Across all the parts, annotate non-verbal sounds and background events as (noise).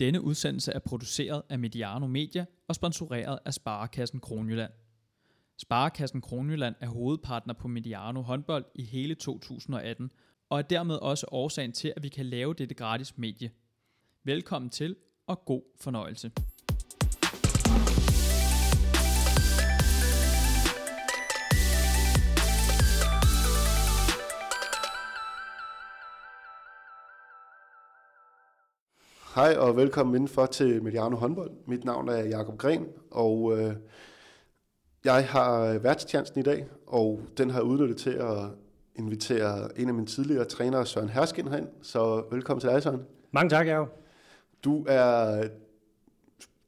Denne udsendelse er produceret af Mediano Media og sponsoreret af Sparekassen Kronjylland. Sparekassen Kronjylland er hovedpartner på Mediano håndbold i hele 2018 og er dermed også årsagen til, at vi kan lave dette gratis medie. Velkommen til og god fornøjelse. Hej og velkommen indenfor til Mediano håndbold. Mit navn er Jakob Gren, og øh, jeg har værtstjenesten i dag, og den har jeg udnyttet til at invitere en af mine tidligere trænere, Søren Herskin, herind. Så velkommen til dig, Søren. Mange tak, Jacob. Du er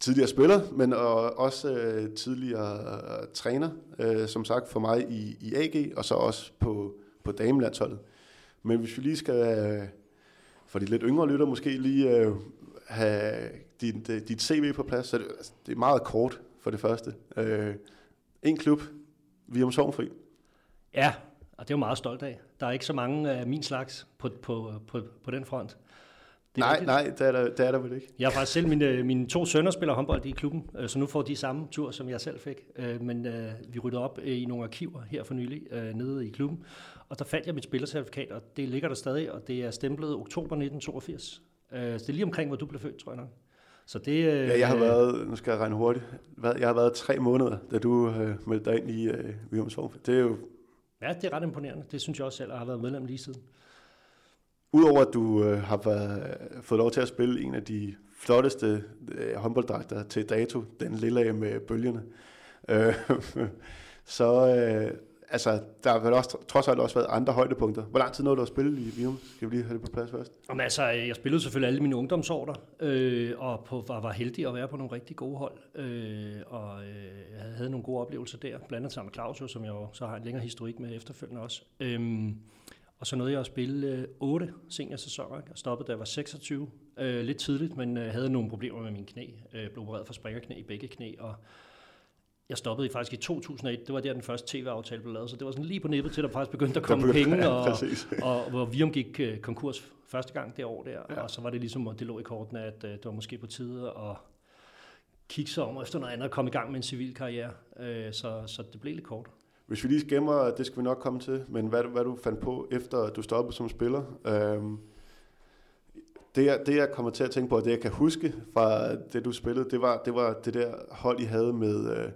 tidligere spiller, men også øh, tidligere øh, træner, øh, som sagt for mig i, i AG, og så også på, på damelandsholdet. Men hvis vi lige skal for de lidt yngre lytter måske lige øh, have dit, øh, dit CV på plads. Så det, altså, det er meget kort for det første. Øh, en klub, vi om Sovnfri. Ja, og det er jo meget stolt af. Der er ikke så mange af min slags på, på, på, på den front. Det nej, rigtigt. nej, det er, der, det er der vel ikke. Jeg har faktisk selv, mine, mine to sønner spiller håndbold i klubben, øh, så nu får de samme tur, som jeg selv fik. Øh, men øh, vi ryddede op i nogle arkiver her for nylig, nede i klubben, og der fandt jeg mit spillercertifikat, og det ligger der stadig, og det er stemplet oktober 1982. Så det er lige omkring, hvor du blev født, tror jeg nok. Så det, ja, jeg har været, nu skal jeg regne hurtigt, jeg har været tre måneder, da du øh, meldte dig ind i øh, Vilhelmsform. Det er jo... Ja, det er ret imponerende. Det synes jeg også selv, og har været medlem lige siden. Udover at du øh, har været, fået lov til at spille en af de flotteste øh, håndbolddragter til dato, den lille med bølgerne, øh, (laughs) så øh, altså, der har vel også, trods alt også været andre højdepunkter. Hvor lang tid nåede du at spille i Virum? Skal vi lige have det på plads først? Jamen, altså, jeg spillede selvfølgelig alle mine ungdomsår der, øh, og på, var, var heldig at være på nogle rigtig gode hold. Øh, og øh, jeg havde nogle gode oplevelser der, blandt andet sammen med Claus, som jeg så har en længere historik med efterfølgende også. Øh, og så nåede jeg at spille øh, 8 seniorsæsoner, og stoppede, da jeg var 26. Øh, lidt tidligt, men øh, havde nogle problemer med min knæ. Øh, blev opereret for springerknæ i begge knæ, og jeg stoppede faktisk i 2001. Det var der, den første tv-aftale blev lavet, så det var sådan lige på nippet til, at der faktisk begyndte at komme penge, (laughs) og, og, og hvor Virum gik øh, konkurs første gang det år der, ja. og så var det ligesom, at det lå i kortene, at øh, det var måske på tide at kigge sig om efter noget andet og komme i gang med en civil karriere. Øh, så, så det blev lidt kort. Hvis vi lige gemmer, det skal vi nok komme til, men hvad, hvad du fandt på, efter du stoppede som spiller. Øhm, det, jeg, det jeg kommer til at tænke på, og det jeg kan huske fra det du spillede, det var det, var det der hold, I havde med, øh,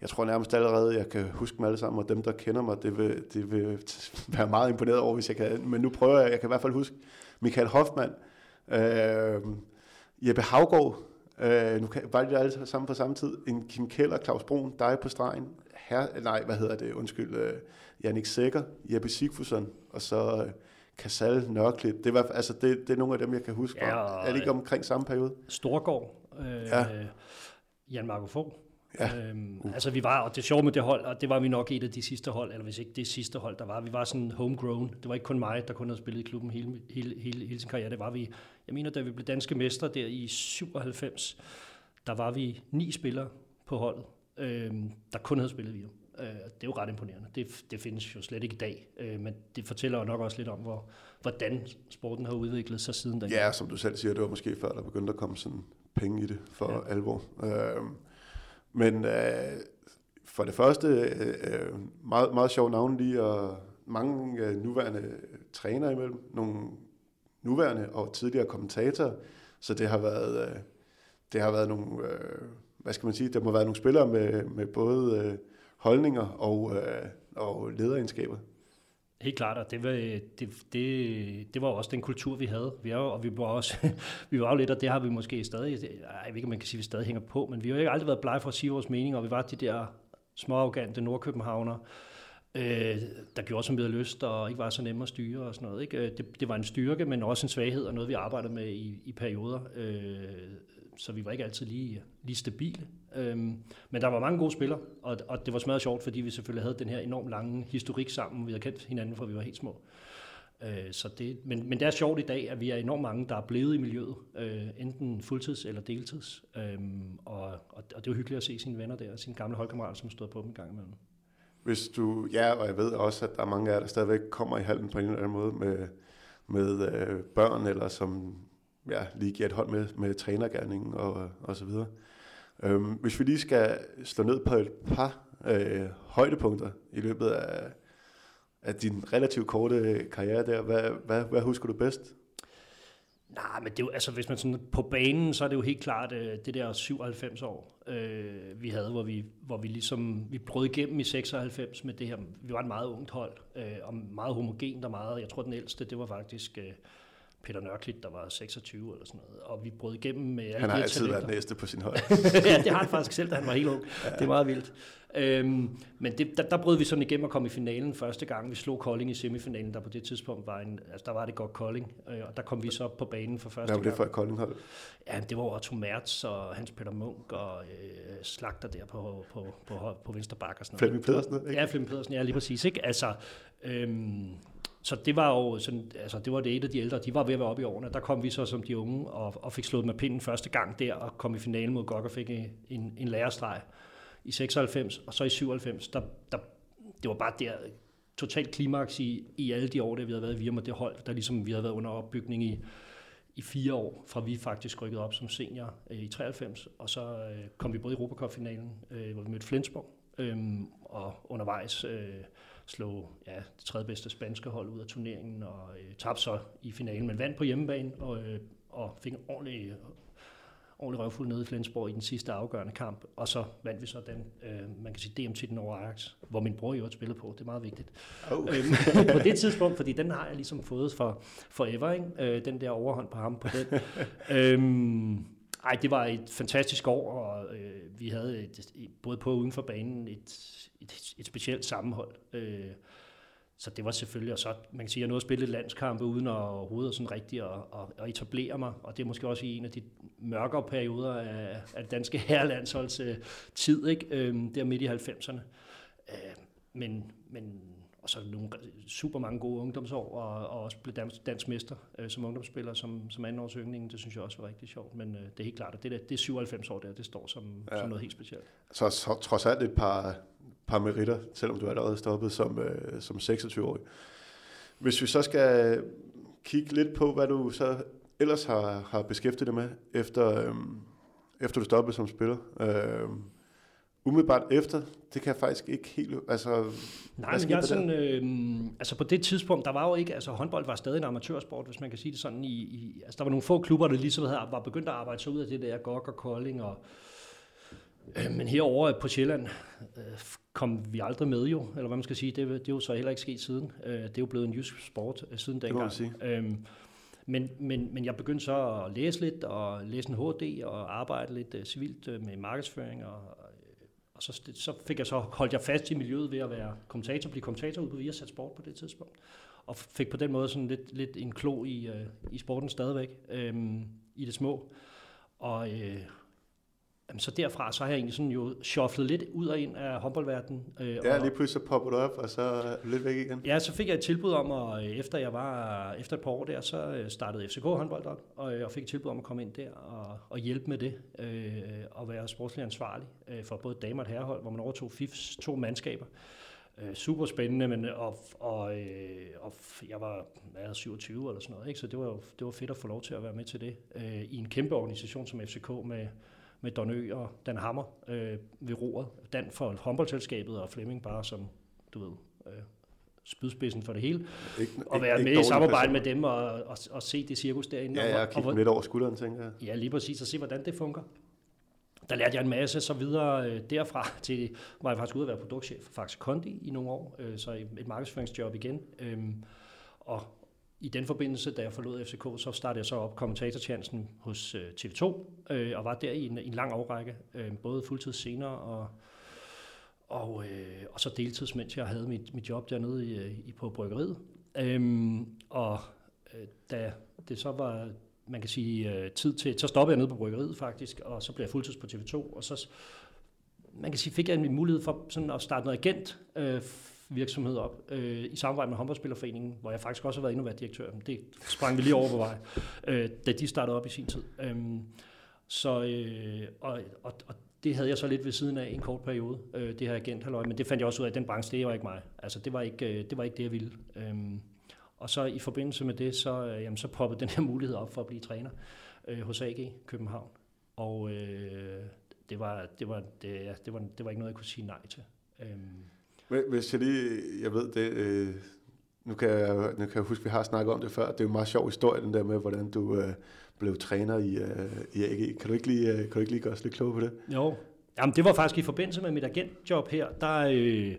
jeg tror nærmest allerede, jeg kan huske dem alle sammen, og dem, der kender mig, det vil, det vil være meget imponeret over, hvis jeg kan. Men nu prøver jeg, jeg kan i hvert fald huske Michael Hoffmann, øh, Jeppe Havgård, Øh, nu kan, var de alle sammen på samme tid. En Kim Keller, Claus Brun, dig på stregen. Her, nej, hvad hedder det? Undskyld. Øh, Jannik Sækker, Jeppe Sigfusson, og så øh, Casal Nørklit. Det, var, altså, det, det er nogle af dem, jeg kan huske. Ja, og, er det ikke omkring samme periode? Storgård. Øh, ja. Jan Marco Fogh. Ja. Øhm, uh. Altså vi var, og det sjove med det hold, og det var vi nok et af de sidste hold, eller hvis ikke det sidste hold, der var. Vi var sådan homegrown. Det var ikke kun mig, der kun havde spillet i klubben hele, hele, hele, hele sin karriere. Det var vi, jeg mener, da vi blev danske mestre der i 97, der var vi ni spillere på holdet, øhm, der kun havde spillet Virum. Øh, det er jo ret imponerende. Det, det findes jo slet ikke i dag, øh, men det fortæller jo nok også lidt om, hvor, hvordan sporten har udviklet sig siden den. Ja, som du selv siger, det var måske før, der begyndte at komme sådan penge i det for ja. alvor. Øh, men øh, for det første, øh, øh meget, meget sjov navn lige, og mange øh, nuværende trænere imellem, nogle nuværende og tidligere kommentatorer, så det har været, øh, det har været nogle, øh, hvad skal man sige, der må være nogle spillere med, med både øh, holdninger og, øh, og lederegenskaber. Helt klart, og det var, det, det, det var også den kultur, vi havde. Vi er, og vi var også (laughs) vi var jo lidt, og det har vi måske stadig, jeg ved ikke, om man kan sige, at vi stadig hænger på, men vi har jo aldrig været blege for at sige vores mening, og vi var de der små arrogante nordkøbenhavner, øh, der gjorde som vi havde lyst, og ikke var så nemme at styre og sådan noget. Ikke? Øh, det, det var en styrke, men også en svaghed, og noget, vi arbejdede med i, i perioder. Øh, så vi var ikke altid lige, lige stabile. Øhm, men der var mange gode spillere, og, og det var smadret sjovt, fordi vi selvfølgelig havde den her enormt lange historik sammen. Vi havde kendt hinanden, fra vi var helt små. Øh, så det, men, men det er sjovt i dag, at vi er enormt mange, der er blevet i miljøet, øh, enten fuldtids eller deltids. Øh, og, og, og det var hyggeligt at se sine venner der, sine gamle holdkammerater, som stod på dem en gang imellem. Hvis du, ja, og jeg ved også, at der er mange af jer, der stadigvæk kommer i halen på en eller anden måde med, med øh, børn, eller som ja, lige giver et hold med, med trænergærningen og, og så videre. Øhm, hvis vi lige skal slå ned på et par øh, højdepunkter i løbet af, af din relativt korte karriere der, hvad, hvad, hvad husker du bedst? Nej, men det er jo, altså hvis man sådan på banen, så er det jo helt klart øh, det der 97 år, øh, vi havde, hvor vi, hvor vi ligesom, vi brød igennem i 96 med det her, vi var et meget ungt hold, øh, og meget homogent og meget, jeg tror den ældste, det var faktisk øh, Peter Nørklit, der var 26 eller sådan noget, og vi brød igennem med Han har altid talenter. været næste på sin hold. (laughs) ja, det har han faktisk selv, da han var helt ung. Ja. Det er meget vildt. Øhm, men det, der, der brød vi sådan igennem at komme i finalen første gang. Vi slog Kolding i semifinalen, der på det tidspunkt var en, altså der var det godt Kolding, øh, og der kom vi så op på banen for første Hvad var det gang. for et Kolding hold? Ja, det var Otto Mertz og Hans Peter Munk og øh, Slagter der på, på, på, på, på venstre bakke og sådan noget. Flemming Pedersen, ikke? Ja, Flemming Pedersen, ja, lige præcis. Ikke? Altså, øhm, så det var jo sådan, altså det var det et af de ældre, de var ved at være oppe i årene. Der kom vi så som de unge og, og fik slået med pinden første gang der og kom i finalen mod Gok og fik en, en, en i 96, og så i 97, der, der, det var bare der totalt klimaks i, i alle de år, der vi havde været i Virma, det hold, der ligesom vi havde været under opbygning i, i fire år, fra vi faktisk rykkede op som senior øh, i 93, og så øh, kom vi både i Europacup-finalen, øh, hvor vi mødte Flensborg, øh, og undervejs øh, slog ja, det tredje bedste spanske hold ud af turneringen, og øh, tabte så i finalen, men vandt på hjemmebane, og, øh, og fik en ordentlig, ordentlig røvfuld nede i Flensborg i den sidste afgørende kamp, og så vandt vi så den, øh, man kan sige DM-titlen over Ajax, hvor min bror i øvrigt spillede på, det er meget vigtigt. Oh. Øhm, (laughs) på det tidspunkt, fordi den har jeg ligesom fået for forever, ikke? Øh, den der overhånd på ham på den. (laughs) øhm, ej, det var et fantastisk år, og øh, vi havde et, både på og uden for banen et, et, et specielt sammenhold. Øh, så det var selvfølgelig, og så man kan sige, at jeg nåede at spille et landskampe uden at overhovedet sådan rigtigt at, at, at etablere mig, og det er måske også i en af de mørkere perioder af, af det danske (laughs) herrelandsholds øh, tid, ikke? Øh, der midt i 90'erne. Øh, men, men og så nogle super mange gode ungdomsår, og, og også blev dansk, dansk mester øh, som ungdomsspiller, som, som anden års yndling. Det synes jeg også var rigtig sjovt, men øh, det er helt klart, at det, der, det er 97 år der, det står som, Ja. som noget helt specielt. Så, så trods alt et par, par meritter, selvom du allerede er stoppet som, øh, som 26-årig. Hvis vi så skal kigge lidt på, hvad du så ellers har, har beskæftiget dig med, efter, øhm, efter du stoppede som spiller. Øhm, umiddelbart efter, det kan jeg faktisk ikke helt... Altså, Nej, men jeg er sådan, øh, altså på det tidspunkt, der var jo ikke, altså håndbold var stadig en amatørsport, hvis man kan sige det sådan. I, i, altså der var nogle få klubber, der ligesom havde, var begyndt at arbejde sig ud af det der GOG og Kolding, og, øh, men herovre på Sjælland øh, kom vi aldrig med jo, eller hvad man skal sige, det, det er jo så heller ikke sket siden. Øh, det er jo blevet en jysk sport øh, siden Det må man dengang. sige. Øhm, men, men, men jeg begyndte så at læse lidt, og læse en HD, og arbejde lidt uh, civilt uh, med markedsføring, og, og så, så fik jeg så holdt jeg fast i miljøet ved at være kommentator, blive kommentator ude på Viasat Sport på det tidspunkt. Og fik på den måde sådan lidt, lidt en klo i, øh, i sporten stadigvæk, øh, i det små. Og øh, jamen, så derfra, så har jeg egentlig sådan jo shufflet lidt ud og ind af håndboldverdenen. Øh, ja, og, lige pludselig så popper du op, og så lidt væk igen. Ja, så fik jeg et tilbud om, og efter jeg var efter et par år der, så øh, startede FCK håndbold op, og jeg fik et tilbud om at komme ind der og, og hjælpe med det, øh, og være sportslig ansvarlig øh, for både damer og herrehold, hvor man overtog FIFs to mandskaber. Øh, super spændende, men og, og, øh, og jeg var hvad, er jeg, 27 eller sådan noget, ikke? så det var, jo- det var fedt at få lov til at være med til det øh, i en kæmpe organisation som FCK med med Don Ø og Dan Hammer øh, ved roret. Dan for håndboldselskabet og Flemming bare som, du ved, øh, spydspidsen for det hele. Ikke, Og være med i dårlige samarbejde med dem og, og, og se det cirkus derinde. Ja, og, ja, og, kigge lidt over skulderen, tænker jeg. Ja, lige præcis, og se, hvordan det fungerer. Der lærte jeg en masse, så videre øh, derfra (laughs) til, var jeg faktisk ude at være produktchef for Faxe Kondi i nogle år, øh, så et markedsføringsjob igen. Øhm, og i den forbindelse, da jeg forlod FCK, så startede jeg så op kommentatortjenesten hos øh, TV2, øh, og var der i en, i en lang årrække, øh, både fuldtid senere og, og, øh, og så deltids, mens jeg havde mit, mit job dernede i, øh, i, på bryggeriet. Øhm, og øh, da det så var, man kan sige, øh, tid til, så stoppede jeg nede på bryggeriet faktisk, og så blev jeg fuldtids på TV2, og så man kan sige, fik jeg en mulighed for sådan at starte noget agent øh, virksomhed op øh, i samarbejde med håndboldspillerforeningen, hvor jeg faktisk også har været inde og været direktør. Det sprang vi lige over på vej, øh, da de startede op i sin tid. Øhm, så, øh, og, og, og det havde jeg så lidt ved siden af en kort periode, øh, det her agenthalløj, men det fandt jeg også ud af, at den branche, det var ikke mig. Altså, det var ikke, øh, det, var ikke det, jeg ville. Øhm, og så i forbindelse med det, så, øh, jamen, så poppede den her mulighed op for at blive træner. øh, hos AG København. Og øh, det, var, det, var, det, ja, det, var, det var ikke noget, jeg kunne sige nej til. Øhm, men Hvis jeg lige, jeg ved det, øh, nu, kan jeg, nu kan jeg huske, at vi har snakket om det før, det er jo en meget sjov historie, den der med, hvordan du øh, blev træner i, øh, i AG. Kan du ikke lige, øh, kan du ikke lige gøre os lidt klog på det? Jo, Jamen, det var faktisk i forbindelse med mit agentjob her, der... Øh,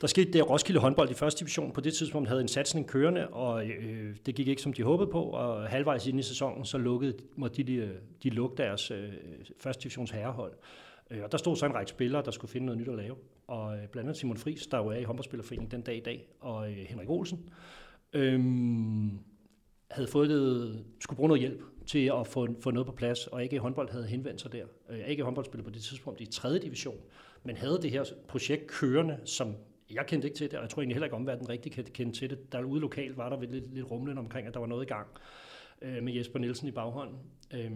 der skete det, Roskilde håndbold i første division på det tidspunkt havde en satsning kørende, og øh, det gik ikke som de håbede på, og halvvejs ind i sæsonen, så lukkede, måtte de, øh, de lukke deres øh, første divisions herrehold. Øh, og der stod så en række spillere, der skulle finde noget nyt at lave. Og øh, blandt andet Simon Friis, der jo er i håndboldspillerforeningen den dag i dag, og øh, Henrik Olsen, øhm, havde fået det, skulle bruge noget hjælp til at få, få noget på plads, og ikke håndbold havde henvendt sig der. Øh, ikke håndbold spillede på det tidspunkt i 3. division, men havde det her projekt kørende, som jeg kendte ikke til det, og jeg tror egentlig heller ikke omverdenen rigtig kendte til det. Der ude lokalt var der lidt, lidt rumlen omkring, at der var noget i gang øh, med Jesper Nielsen i baghånden. Øh,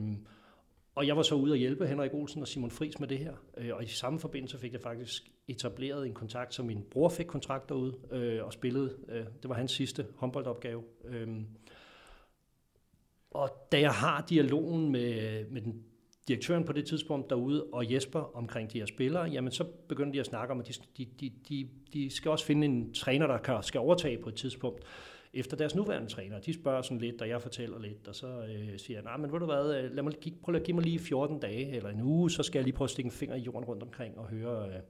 og jeg var så ude og hjælpe Henrik Olsen og Simon Fris med det her. Øh, og i samme forbindelse fik jeg faktisk etableret en kontakt, så min bror fik kontrakt derude øh, og spillede. Øh, det var hans sidste håndboldopgave. Øh, og da jeg har dialogen med, med den direktøren på det tidspunkt derude og Jesper omkring de her spillere, jamen så begynder de at snakke om, at de, de, de, de skal også finde en træner, der kan, skal overtage på et tidspunkt efter deres nuværende træner. De spørger sådan lidt, og jeg fortæller lidt, og så øh, siger jeg, nej, men ved du hvad, øh, lad mig, prøv at give mig lige 14 dage eller en uge, så skal jeg lige prøve at stikke en finger i jorden rundt omkring og høre øh,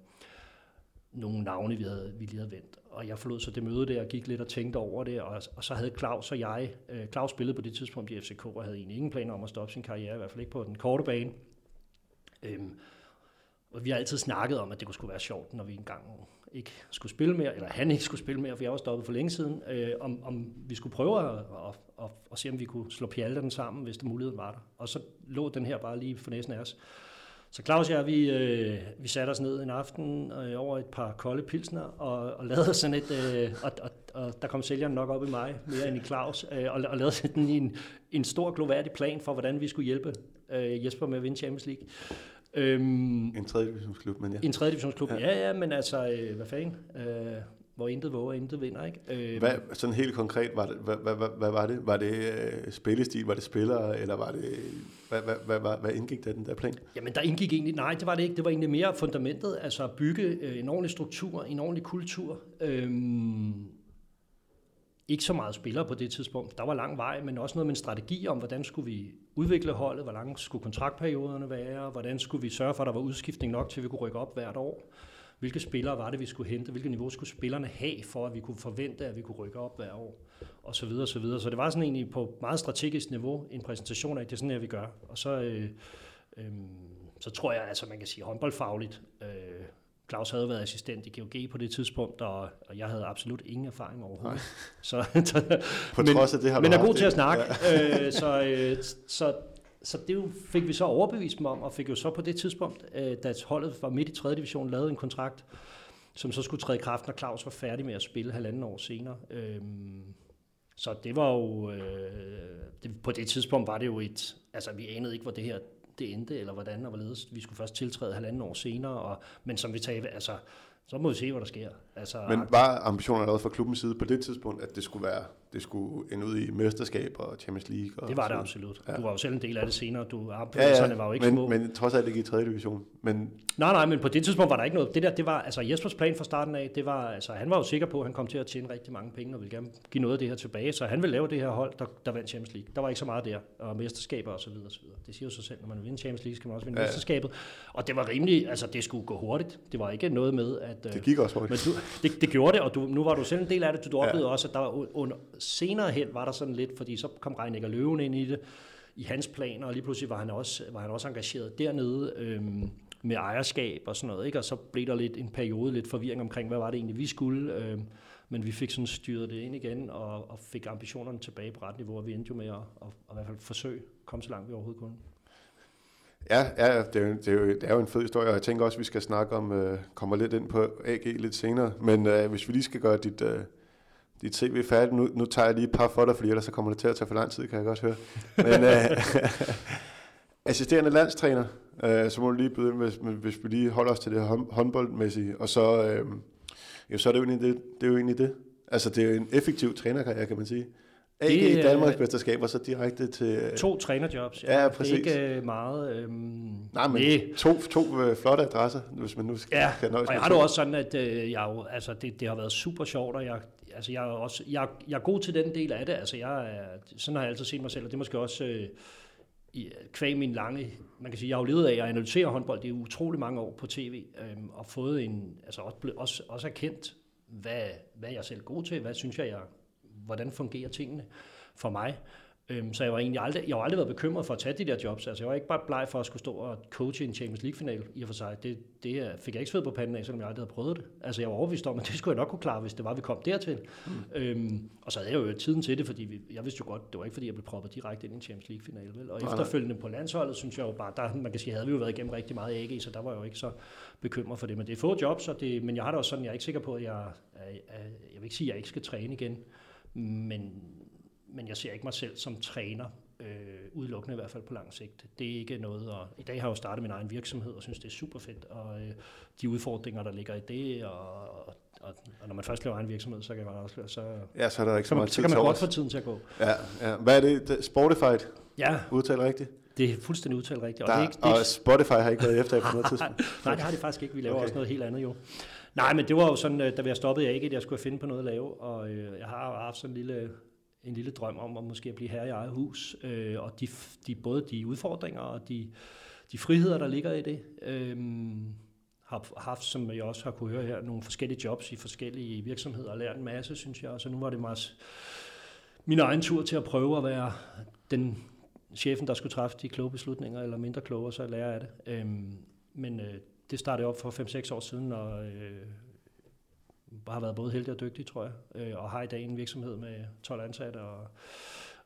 nogle navne, vi, havde, vi lige havde vendt. Og jeg forlod så det møde der og gik lidt og tænkte over det, og, og så havde Claus og jeg, øh, Claus spillede på det tidspunkt i FCK og havde egentlig ingen planer om at stoppe sin karriere, i hvert fald ikke på den korte bane. Øhm, og vi har altid snakket om, at det kunne skulle være sjovt, når vi engang ikke skulle spille mere, eller han ikke skulle spille mere, for jeg var stoppet for længe siden, øh, om, om vi skulle prøve at, at, at, at se, om vi kunne slå pjalterne sammen, hvis det muligheden var der. Og så lå den her bare lige for næsen af os. Så Claus og jeg, vi, øh, vi satte os ned en aften øh, over et par kolde pilsner og, og lavede sådan et, øh, og, og, og der kom sælgeren nok op i mig, mere end i Claus, øh, og, og lavede sådan en, en stor gloværdig plan for, hvordan vi skulle hjælpe øh, Jesper med at vinde Champions League. Øhm, en tredje divisionsklub, men ja. En tredje divisionsklub, ja. ja, ja, men altså, øh, hvad fanden? Øh, hvor intet våger, intet vinder, ikke? Øh, hvad, sådan helt konkret, var det, hvad, hvad, hvad, hvad var det? Var det uh, spillestil, var det spillere, eller var det, hvad, hvad, hvad, hvad, hvad indgik der den der plan? Jamen, der indgik egentlig, nej, det var det ikke, det var egentlig mere fundamentet, altså at bygge øh, en ordentlig struktur, en ordentlig kultur. Øhm, ikke så meget spillere på det tidspunkt. Der var lang vej, men også noget med en strategi om, hvordan skulle vi udvikle holdet, hvor lang skulle kontraktperioderne være, hvordan skulle vi sørge for, at der var udskiftning nok til, at vi kunne rykke op hvert år. Hvilke spillere var det, vi skulle hente? Hvilket niveau skulle spillerne have, for at vi kunne forvente, at vi kunne rykke op hver år? Og så videre, og så videre. Så det var sådan egentlig på meget strategisk niveau en præsentation af, at det er sådan her, vi gør. Og så, øh, øh, så tror jeg, altså man kan sige håndboldfagligt, øh, Claus havde været assistent i GOG på det tidspunkt, og, og jeg havde absolut ingen erfaring overhovedet. (laughs) (laughs) Så, på men, trods af det har Men er god til at snakke. Ja. øh, så, øh, så, så det fik vi så overbevist dem om, og fik jo så på det tidspunkt, øh, da holdet var midt i 3. division, lavet en kontrakt, som så skulle træde i kraft, når Claus var færdig med at spille halvanden år senere. Øh, så det var jo, øh, det, på det tidspunkt var det jo et, altså vi anede ikke, hvor det her det endte, eller hvordan og hvorledes. Vi skulle først tiltræde halvanden år senere, og, men som vi tager, altså, så må vi se, hvad der sker. Altså, men var ambitionen allerede fra klubbens side på det tidspunkt, at det skulle være det skulle ende ud i mesterskab og Champions League? Og det var det absolut. Ja. Du var jo selv en del af det senere. Du, ja, ja, var jo ikke men, små. Men trods alt ikke i 3. division. Men... Nej, nej, men på det tidspunkt var der ikke noget. Det der, det var, altså Jespers plan fra starten af, det var, altså han var jo sikker på, at han kom til at tjene rigtig mange penge og ville gerne give noget af det her tilbage. Så han ville lave det her hold, der, der vandt Champions League. Der var ikke så meget der, og mesterskaber og så videre, og så videre. Det siger jo sig selv, når man vinder Champions League, skal man også vinde ja. mesterskabet. Og det var rimelig, altså det skulle gå hurtigt. Det var ikke noget med, at... Det gik også hurtigt. Men du, det, det, gjorde det, og du, nu var du selv en del af det. Du oplevede ja. også, at der var under, senere hen var der sådan lidt, fordi så kom Reinecker Løven ind i det, i hans planer, og lige pludselig var han også, var han også engageret dernede øhm, med ejerskab og sådan noget, ikke? og så blev der lidt en periode, lidt forvirring omkring, hvad var det egentlig, vi skulle, øhm, men vi fik sådan styret det ind igen, og, og fik ambitionerne tilbage på ret niveau, og vi endte jo med at, at, at, i hvert fald forsøge at komme så langt, vi overhovedet kunne. Ja, ja det, er jo, det, er jo, det er jo en fed historie, og jeg tænker også, at vi skal snakke om, øh, kommer lidt ind på AG lidt senere, men øh, hvis vi lige skal gøre dit, øh, dit CV færdigt. Nu, nu tager jeg lige et par for dig, fordi ellers så kommer det til at tage for lang tid, kan jeg godt høre. Men øh, (laughs) assisterende landstræner, øh, så må du lige byde ind, hvis, hvis vi lige holder os til det håndboldmæssige. Og så, øh, jo, så er det jo egentlig det. det, er jo egentlig det. Altså, det er jo en effektiv trænerkarriere, kan man sige. Det, Danmarks mesterskab, og så direkte til... Øh, to trænerjobs, ja. ja præcis. Det er ikke meget... Øhm, Nej, men nej. to, to øh, flotte adresser, hvis man nu skal, ja, kan nøjes og jeg har det også sådan, at øh, jeg jo, altså, det, det har været super sjovt, og jeg, altså, jeg, er også, jeg, jeg er god til den del af det. Altså, jeg er, sådan har jeg altid set mig selv, og det er måske også... Øh, i, kvæg min lange, man kan sige, jeg har jo levet af at analysere håndbold i utrolig mange år på tv, øhm, og fået en, altså også, også, også erkendt, hvad, hvad jeg selv er god til, hvad synes jeg, jeg, hvordan fungerer tingene for mig. Øhm, så jeg var egentlig aldrig, jeg har aldrig været bekymret for at tage de der jobs. Altså jeg var ikke bare bleg for at skulle stå og coache en Champions League-final i og for sig. Det, det fik jeg ikke sved på panden af, selvom jeg aldrig havde prøvet det. Altså jeg var overbevist om, at det skulle jeg nok kunne klare, hvis det var, vi kom dertil. Mm. Øhm, og så havde jeg jo tiden til det, fordi vi, jeg vidste jo godt, det var ikke fordi, jeg blev proppet direkte ind i en Champions League-final. Vel? Og efterfølgende på landsholdet, synes jeg jo bare, der, man kan sige, havde vi jo været igennem rigtig meget AG, så der var jeg jo ikke så bekymret for det. Men det er få jobs, og det, men jeg har det også sådan, jeg er ikke sikker på, at jeg, jeg, jeg vil ikke sige, at jeg ikke skal træne igen. Men men jeg ser ikke mig selv som træner, øh, udelukkende i hvert fald på lang sigt. Det er ikke noget, og i dag har jeg jo startet min egen virksomhed, og synes, det er super fedt, og øh, de udfordringer, der ligger i det, og, og, og, når man først laver egen virksomhed, så kan man også så, ja, så, er der ikke så, så, meget så kan man godt få tiden til at gå. Ja, ja. Hvad er det? Sportified? Ja. Udtaler rigtigt? Det er fuldstændig udtalt rigtigt. Og, der, det er ikke, det... og Spotify har ikke været efter på noget (laughs) tidspunkt? Nej, det har de faktisk ikke. Vi laver okay. også noget helt andet jo. Nej, men det var jo sådan, øh, da vi har stoppet, jeg ikke, at jeg skulle finde på noget at lave, og øh, jeg har haft sådan en lille en lille drøm om at måske blive herre i eget hus, øh, og de, de, både de udfordringer og de, de friheder, der ligger i det, øh, har haft, som jeg også har kunne høre her, nogle forskellige jobs i forskellige virksomheder og lært en masse, synes jeg. Så nu var det meget min egen tur til at prøve at være den chefen, der skulle træffe de kloge beslutninger, eller mindre kloge, så lære af det. Øh, men øh, det startede op for 5-6 år siden, og øh, har været både heldig og dygtig, tror jeg, øh, og har i dag en virksomhed med 12 ansatte, og,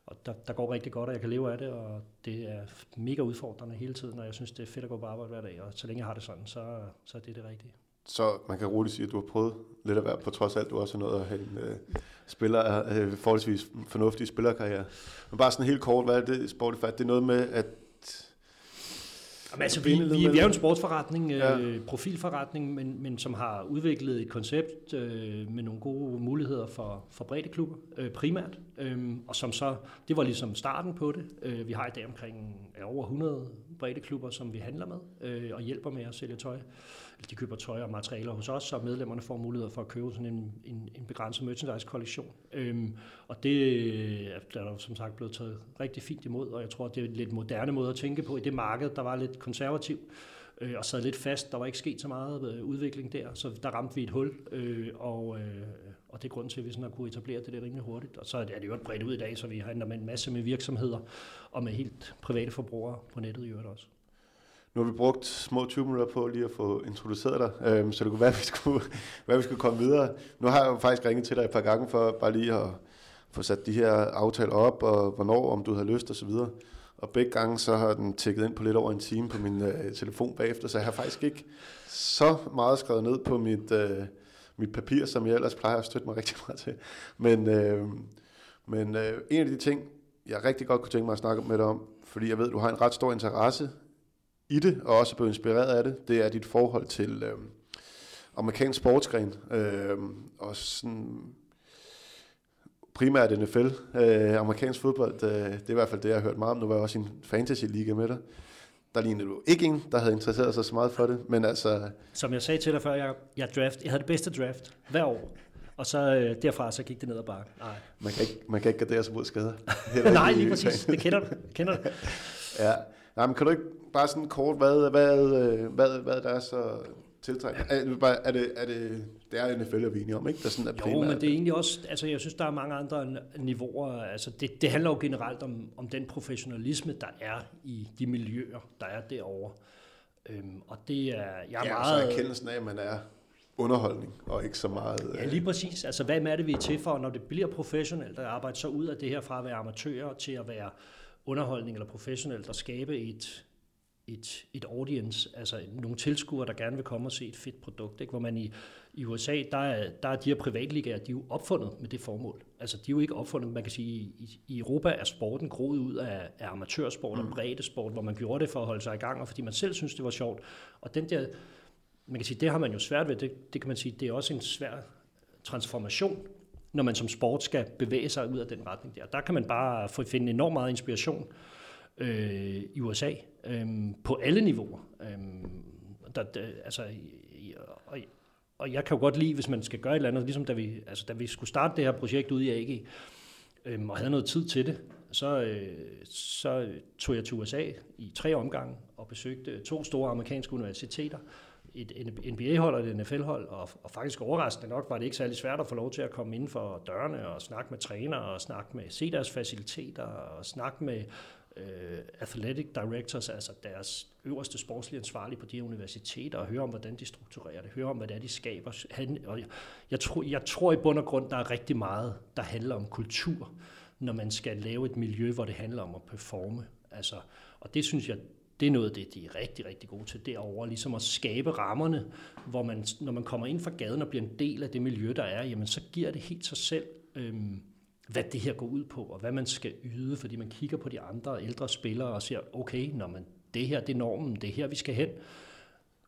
og der, der går rigtig godt, og jeg kan leve af det, og det er mega udfordrende hele tiden, og jeg synes, det er fedt at gå på arbejde hver dag, og så længe jeg har det sådan, så, så er det det rigtige. Så man kan roligt sige, at du har prøvet lidt at være, på trods af alt, du også har nået at have en øh, spiller, øh, forholdsvis fornuftig spillerkarriere. Men bare sådan helt kort, hvad er det, Sportify? Det er noget med, at Jamen, altså, vi, vi, vi er jo en sportsforretning, ja. øh, profilforretning, men, men som har udviklet et koncept øh, med nogle gode muligheder for, for breddeklubber øh, primært, øh, og som så, det var ligesom starten på det. Øh, vi har i dag omkring over 100 breddeklubber, som vi handler med øh, og hjælper med at sælge tøj de køber tøj og materialer hos os, så medlemmerne får mulighed for at købe sådan en, en, en begrænset merchandise-kollektion. Øhm, og det øh, er der som sagt blevet taget rigtig fint imod, og jeg tror, det er en lidt moderne måde at tænke på i det marked, der var lidt konservativ øh, og sad lidt fast. Der var ikke sket så meget øh, udvikling der, så der ramte vi et hul, øh, og, øh, og det er grunden til, at vi sådan har kunne etablere det der rimelig hurtigt. Og så er det jo bredt ud i dag, så vi handler med en masse med virksomheder og med helt private forbrugere på nettet i øvrigt også. Nu har vi brugt små 20 minutter på lige at få introduceret dig, øhm, så det kunne være, at (laughs) vi skulle, være, at vi skulle komme videre. Nu har jeg jo faktisk ringet til dig et par gange for bare lige at få sat de her aftaler op, og hvornår, om du har lyst osv. Og, og begge gange så har den tækket ind på lidt over en time på min øh, telefon bagefter, så jeg har faktisk ikke så meget skrevet ned på mit, øh, mit papir, som jeg ellers plejer at støtte mig rigtig meget til. Men, øh, men øh, en af de ting, jeg rigtig godt kunne tænke mig at snakke med dig om, fordi jeg ved, du har en ret stor interesse i det, og også blevet inspireret af det, det er dit forhold til øh, amerikansk sportsgren, øh, og sådan primært NFL, øh, amerikansk fodbold, øh, det er i hvert fald det, jeg har hørt meget om. Nu var jeg også i en fantasy-liga med dig. Der lignede du ikke en, der havde interesseret sig så meget for det, men altså... Som jeg sagde til dig før, jeg, jeg, draft, jeg havde det bedste draft hver år. Og så øh, derfra så gik det ned ad bakken. Nej. Man kan ikke, man kan ikke gardere sig mod skader. (laughs) Nej, lige præcis. Det kender du. Kender du. (laughs) ja. Nej, men kan du ikke bare sådan kort, hvad, hvad, øh, hvad, hvad der er så tiltrækkende? Er, er, det, er det, det er NFL, er vi enige om, ikke? Der sådan er primært. Jo, men det er egentlig også, altså jeg synes, der er mange andre niveauer. Altså det, det handler jo generelt om, om den professionalisme, der er i de miljøer, der er derovre. Øhm, og det er, jeg er ja, meget... så erkendelsen af, at man er underholdning, og ikke så meget... Ja, lige præcis. Altså, hvad er det, vi er til for, når det bliver professionelt at arbejde så ud af det her fra at være amatører til at være underholdning eller professionelt, at skabe et, et, et audience, altså nogle tilskuere, der gerne vil komme og se et fedt produkt, ikke? hvor man i, i USA, der er, der er de her privatligaer, de er jo opfundet med det formål. Altså de er jo ikke opfundet, man kan sige, i, i Europa er sporten groet ud af, af amatørsport mm. og sport, hvor man gjorde det for at holde sig i gang, og fordi man selv synes, det var sjovt. Og den der, man kan sige, det har man jo svært ved, det, det kan man sige, det er også en svær transformation, når man som sport skal bevæge sig ud af den retning der. Der kan man bare få finde enormt meget inspiration øh, i USA øhm, på alle niveauer. Øhm, der, der, altså, og, og jeg kan jo godt lide, hvis man skal gøre et eller andet, ligesom da vi, altså, da vi skulle starte det her projekt ude i AG, øhm, og havde noget tid til det, så, øh, så tog jeg til USA i tre omgange og besøgte to store amerikanske universiteter, et NBA-hold og et NFL-hold, og, og faktisk overraskende nok var det ikke særlig svært at få lov til at komme inden for dørene og snakke med trænere og snakke med, se deres faciliteter og snakke med øh, athletic directors, altså deres øverste sportslige ansvarlige på de universiteter, og høre om, hvordan de strukturerer det, høre om, hvad det er, de skaber. Og jeg, jeg, tror, jeg tror i bund og grund, der er rigtig meget, der handler om kultur, når man skal lave et miljø, hvor det handler om at performe. Altså, og det synes jeg, det er noget af det, de er rigtig, rigtig gode til derovre, ligesom at skabe rammerne, hvor man, når man kommer ind fra gaden og bliver en del af det miljø, der er, jamen så giver det helt sig selv, øhm, hvad det her går ud på, og hvad man skal yde, fordi man kigger på de andre ældre spillere og siger, okay, når man, det her det er normen, det er her, vi skal hen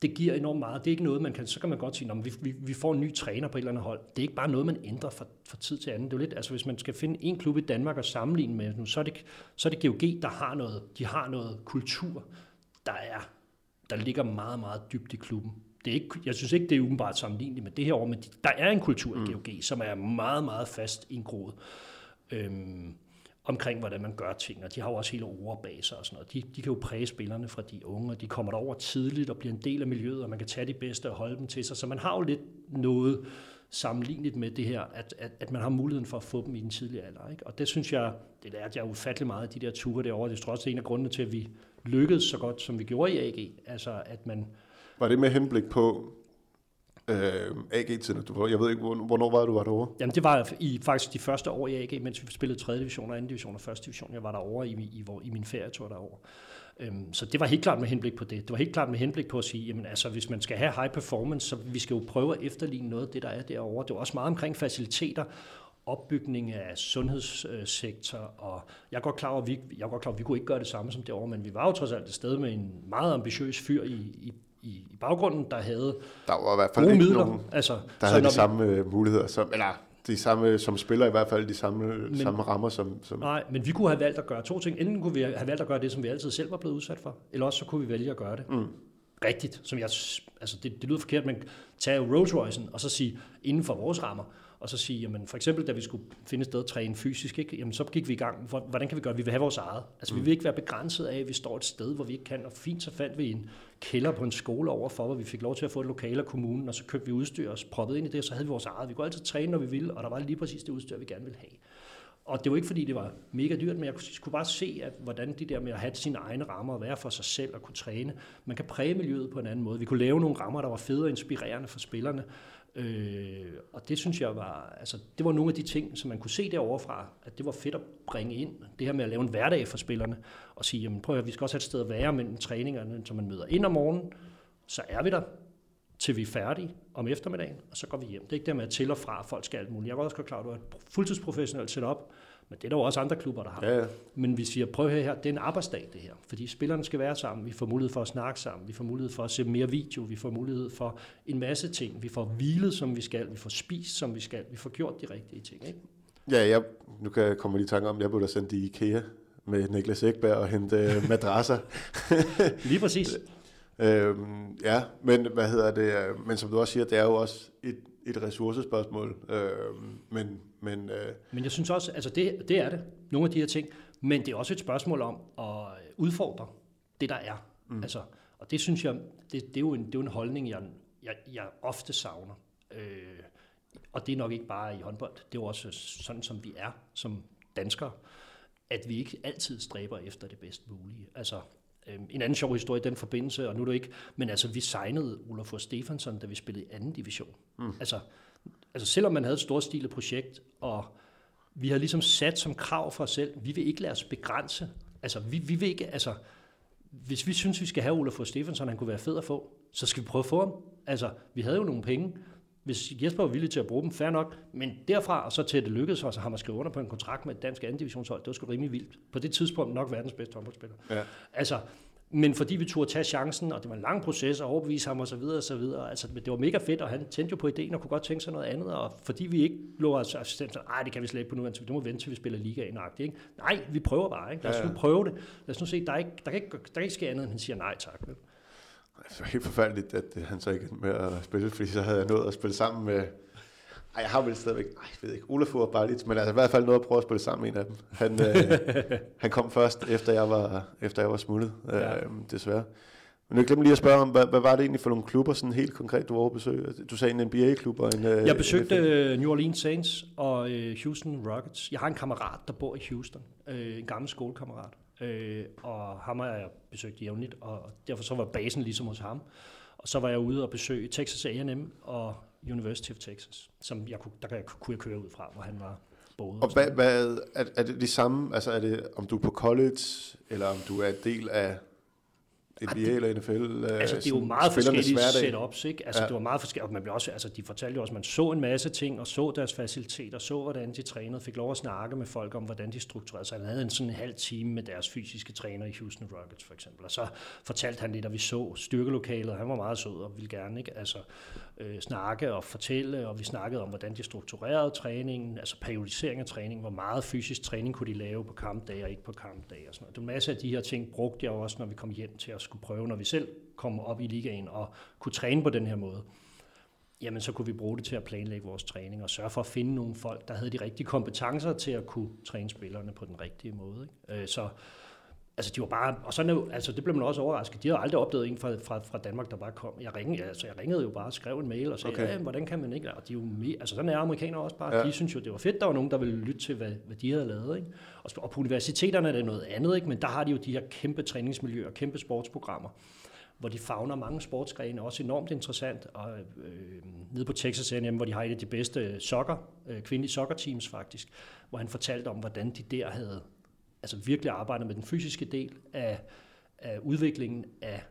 det giver enormt meget. Det er ikke noget, man kan, så kan man godt sige, at vi, vi, vi får en ny træner på et eller andet hold. Det er ikke bare noget, man ændrer fra, fra tid til anden. Det er lidt, altså hvis man skal finde en klub i Danmark at sammenligne med, så er det, så er det GOG, der har noget, de har noget kultur, der er, der ligger meget, meget dybt i klubben. Det er ikke, jeg synes ikke, det er umiddelbart sammenligneligt med det her år, men der er en kultur i GOG, mm. som er meget, meget fast indgroet. Øhm, omkring, hvordan man gør ting, og de har jo også hele ord bag sig og sådan noget. De, de kan jo præge spillerne fra de unge, og de kommer derover tidligt og bliver en del af miljøet, og man kan tage de bedste og holde dem til sig. Så man har jo lidt noget sammenlignet med det her, at, at, at man har muligheden for at få dem i den tidlige alder. Ikke? Og det synes jeg, det lærte jeg ufattelig meget af de der ture derovre. Det tror også, det er en af grundene til, at vi lykkedes så godt, som vi gjorde i AG. Altså, at man... Var det med henblik på, øh, AG-tiden. Du, jeg ved ikke, hvornår var du var derovre? Jamen, det var i faktisk de første år i AG, mens vi spillede 3. division og 2. division og 1. division. Jeg var derovre i, i, i, i min ferietur derovre. Øhm, så det var helt klart med henblik på det. Det var helt klart med henblik på at sige, jamen altså, hvis man skal have high performance, så vi skal jo prøve at efterligne noget af det, der er derovre. Det var også meget omkring faciliteter, opbygning af sundhedssektor, og jeg er godt klar over, at vi, jeg er godt klar, at vi kunne ikke gøre det samme som derovre, men vi var jo trods alt et sted med en meget ambitiøs fyr i, i i, i baggrunden, der havde der var i hvert fald ikke midler. Nogen, altså, der havde de vi, samme øh, muligheder, som, eller de samme, som spiller i hvert fald de samme, men, samme rammer som, som... Nej, men vi kunne have valgt at gøre to ting. Enten kunne vi have valgt at gøre det, som vi altid selv var blevet udsat for, eller også så kunne vi vælge at gøre det. Mm. Rigtigt, som jeg, altså det, det lyder forkert, men tage Rolls Royce'en og så sige, inden for vores rammer, og så sige, jamen for eksempel, da vi skulle finde et sted at træne fysisk, ikke? Jamen, så gik vi i gang. Hvordan kan vi gøre? Vi vil have vores eget. Altså, mm. vi vil ikke være begrænset af, at vi står et sted, hvor vi ikke kan. Og fint, så fandt vi en kælder på en skole overfor, hvor vi fik lov til at få et lokale af kommunen, og så købte vi udstyr og proppede ind i det, og så havde vi vores eget. Vi kunne altid træne, når vi ville, og der var lige præcis det udstyr, vi gerne ville have. Og det var ikke fordi, det var mega dyrt, men jeg kunne bare se, at hvordan de der med at have sine egne rammer og være for sig selv og kunne træne, man kan præge miljøet på en anden måde. Vi kunne lave nogle rammer, der var fede og inspirerende for spillerne, Øh, og det synes jeg var, altså det var nogle af de ting, som man kunne se derovre fra, at det var fedt at bringe ind. Det her med at lave en hverdag for spillerne, og sige, jamen prøv at vi skal også have et sted at være mellem træningerne, så man møder ind om morgenen, så er vi der, til vi er færdige om eftermiddagen, og så går vi hjem. Det er ikke der med at til og fra, folk skal alt muligt. Jeg var også godt klar, at du er et fuldtidsprofessionelt setup, men det er der jo også andre klubber, der har. Ja, ja. Men vi siger, prøv her, det er en arbejdsdag det her, fordi spillerne skal være sammen, vi får mulighed for at snakke sammen, vi får mulighed for at se mere video, vi får mulighed for en masse ting, vi får hvilet, som vi skal, vi får spist, som vi skal, vi får gjort de rigtige ting. Ikke? Ja, jeg, nu kan jeg komme lige i tanke om, at jeg blev da sendt i IKEA med Niklas Ekberg og hente øh, (laughs) madrasser. (laughs) lige præcis. øhm, ja, men hvad hedder det? Øh, men som du også siger, det er jo også et, et ressourcespørgsmål. Øhm, men men, øh... men jeg synes også, altså det, det er det, nogle af de her ting, men det er også et spørgsmål om at udfordre det, der er. Mm. Altså, og det synes jeg, det, det, er jo en, det er jo en holdning, jeg, jeg, jeg ofte savner. Øh, og det er nok ikke bare i håndbold, det er jo også sådan, som vi er som danskere, at vi ikke altid stræber efter det bedst mulige. Altså, øh, en anden sjov historie i den forbindelse, og nu er det ikke, men altså, vi signede Olaf Stefansson, da vi spillede i anden division. Mm. Altså, altså selvom man havde et stort stilet projekt, og vi har ligesom sat som krav for os selv, vi vil ikke lade os begrænse. Altså, vi, vi vil ikke, altså, hvis vi synes, vi skal have Olaf Stefansson, han kunne være fed at få, så skal vi prøve at få ham. Altså, vi havde jo nogle penge. Hvis Jesper var villig til at bruge dem, fair nok. Men derfra og så til at det lykkedes os, så har man skrevet under på en kontrakt med et dansk anden divisionshold, det var sgu rimelig vildt. På det tidspunkt nok verdens bedste håndboldspiller. Ja. Altså, Men fordi vi turde tage chancen, og det var en lang proces at overbevise ham osv. videre, Altså, det var mega fedt, og han tændte jo på ideen og kunne godt tænke sig noget andet. Og fordi vi ikke lå os assistent, så nej, det kan vi slet ikke på nu, det må vente til vi spiller ligaen. Ikke? Nej, vi prøver bare. Ikke? Lad os ja, ja. nu prøve det. Lad os nu se, der, er ikke, der, kan ikke, der kan ikke ske andet, end han siger nej tak. Vel? Det var helt forfærdeligt, at han så ikke med at spille, fordi så havde jeg nået at spille sammen med ej, jeg har vel stadigvæk, ej, jeg ved ikke, Olaf var bare lidt, men altså i hvert fald noget at prøve at spille sammen med en af dem. Han, øh, (laughs) han kom først, efter jeg var, efter jeg var smuttet, ja. øh, desværre. Men jeg glemte lige at spørge om, hvad, hvad var det egentlig for nogle klubber, sådan helt konkret, du var over besøg? Du sagde en NBA-klub og en... Øh, jeg besøgte en New Orleans Saints og øh, Houston Rockets. Jeg har en kammerat, der bor i Houston. Øh, en gammel skolekammerat. Øh, og ham har jeg besøgt jævnligt, og derfor så var basen ligesom hos ham. Og så var jeg ude og besøge Texas A&M og University of Texas, som jeg kunne, der kan jeg, kunne jeg køre ud fra, hvor han var boet. Og hvad, hvad, er, er det de samme, altså er det, om du er på college, eller om du er del af NBA eller NFL? Øh, altså, det er jo meget forskellige setups, ikke? Altså, ja. det var meget forskelligt. Man blev også, altså, de fortalte jo også, at man så en masse ting, og så deres faciliteter, så hvordan de trænede, fik lov at snakke med folk om, hvordan de strukturerede sig. Han havde en sådan en halv time med deres fysiske træner i Houston Rockets, for eksempel. Og så fortalte han lidt, at vi så styrkelokalet, han var meget sød og ville gerne, ikke? Altså, øh, snakke og fortælle, og vi snakkede om, hvordan de strukturerede træningen, altså periodisering af træningen, hvor meget fysisk træning kunne de lave på kampdage og ikke på kampdage og sådan noget. Det var masse af de her ting brugte jeg også, når vi kom hjem til at skulle prøve, når vi selv kom op i ligaen og kunne træne på den her måde. Jamen, så kunne vi bruge det til at planlægge vores træning og sørge for at finde nogle folk, der havde de rigtige kompetencer til at kunne træne spillerne på den rigtige måde. Ikke? Øh, så Altså, de var bare, og sådan, altså, det blev man også overrasket. De havde aldrig opdaget en fra, fra, fra Danmark, der bare kom. Jeg ringede, altså, jeg ringede jo bare og skrev en mail og sagde, okay. ja, hvordan kan man ikke? Og de er jo mere, altså, sådan er amerikanere også bare. Ja. De synes jo, det var fedt, der var nogen, der ville lytte til, hvad, hvad de havde lavet. Ikke? Og, og på universiteterne er det noget andet, ikke? men der har de jo de her kæmpe træningsmiljøer, kæmpe sportsprogrammer hvor de fagner mange sportsgrene, også enormt interessant. Og øh, nede på Texas A&M, hvor de har et af de bedste soccer, øh, kvindelige soccer-teams faktisk, hvor han fortalte om, hvordan de der havde altså virkelig arbejder med den fysiske del af, af udviklingen af,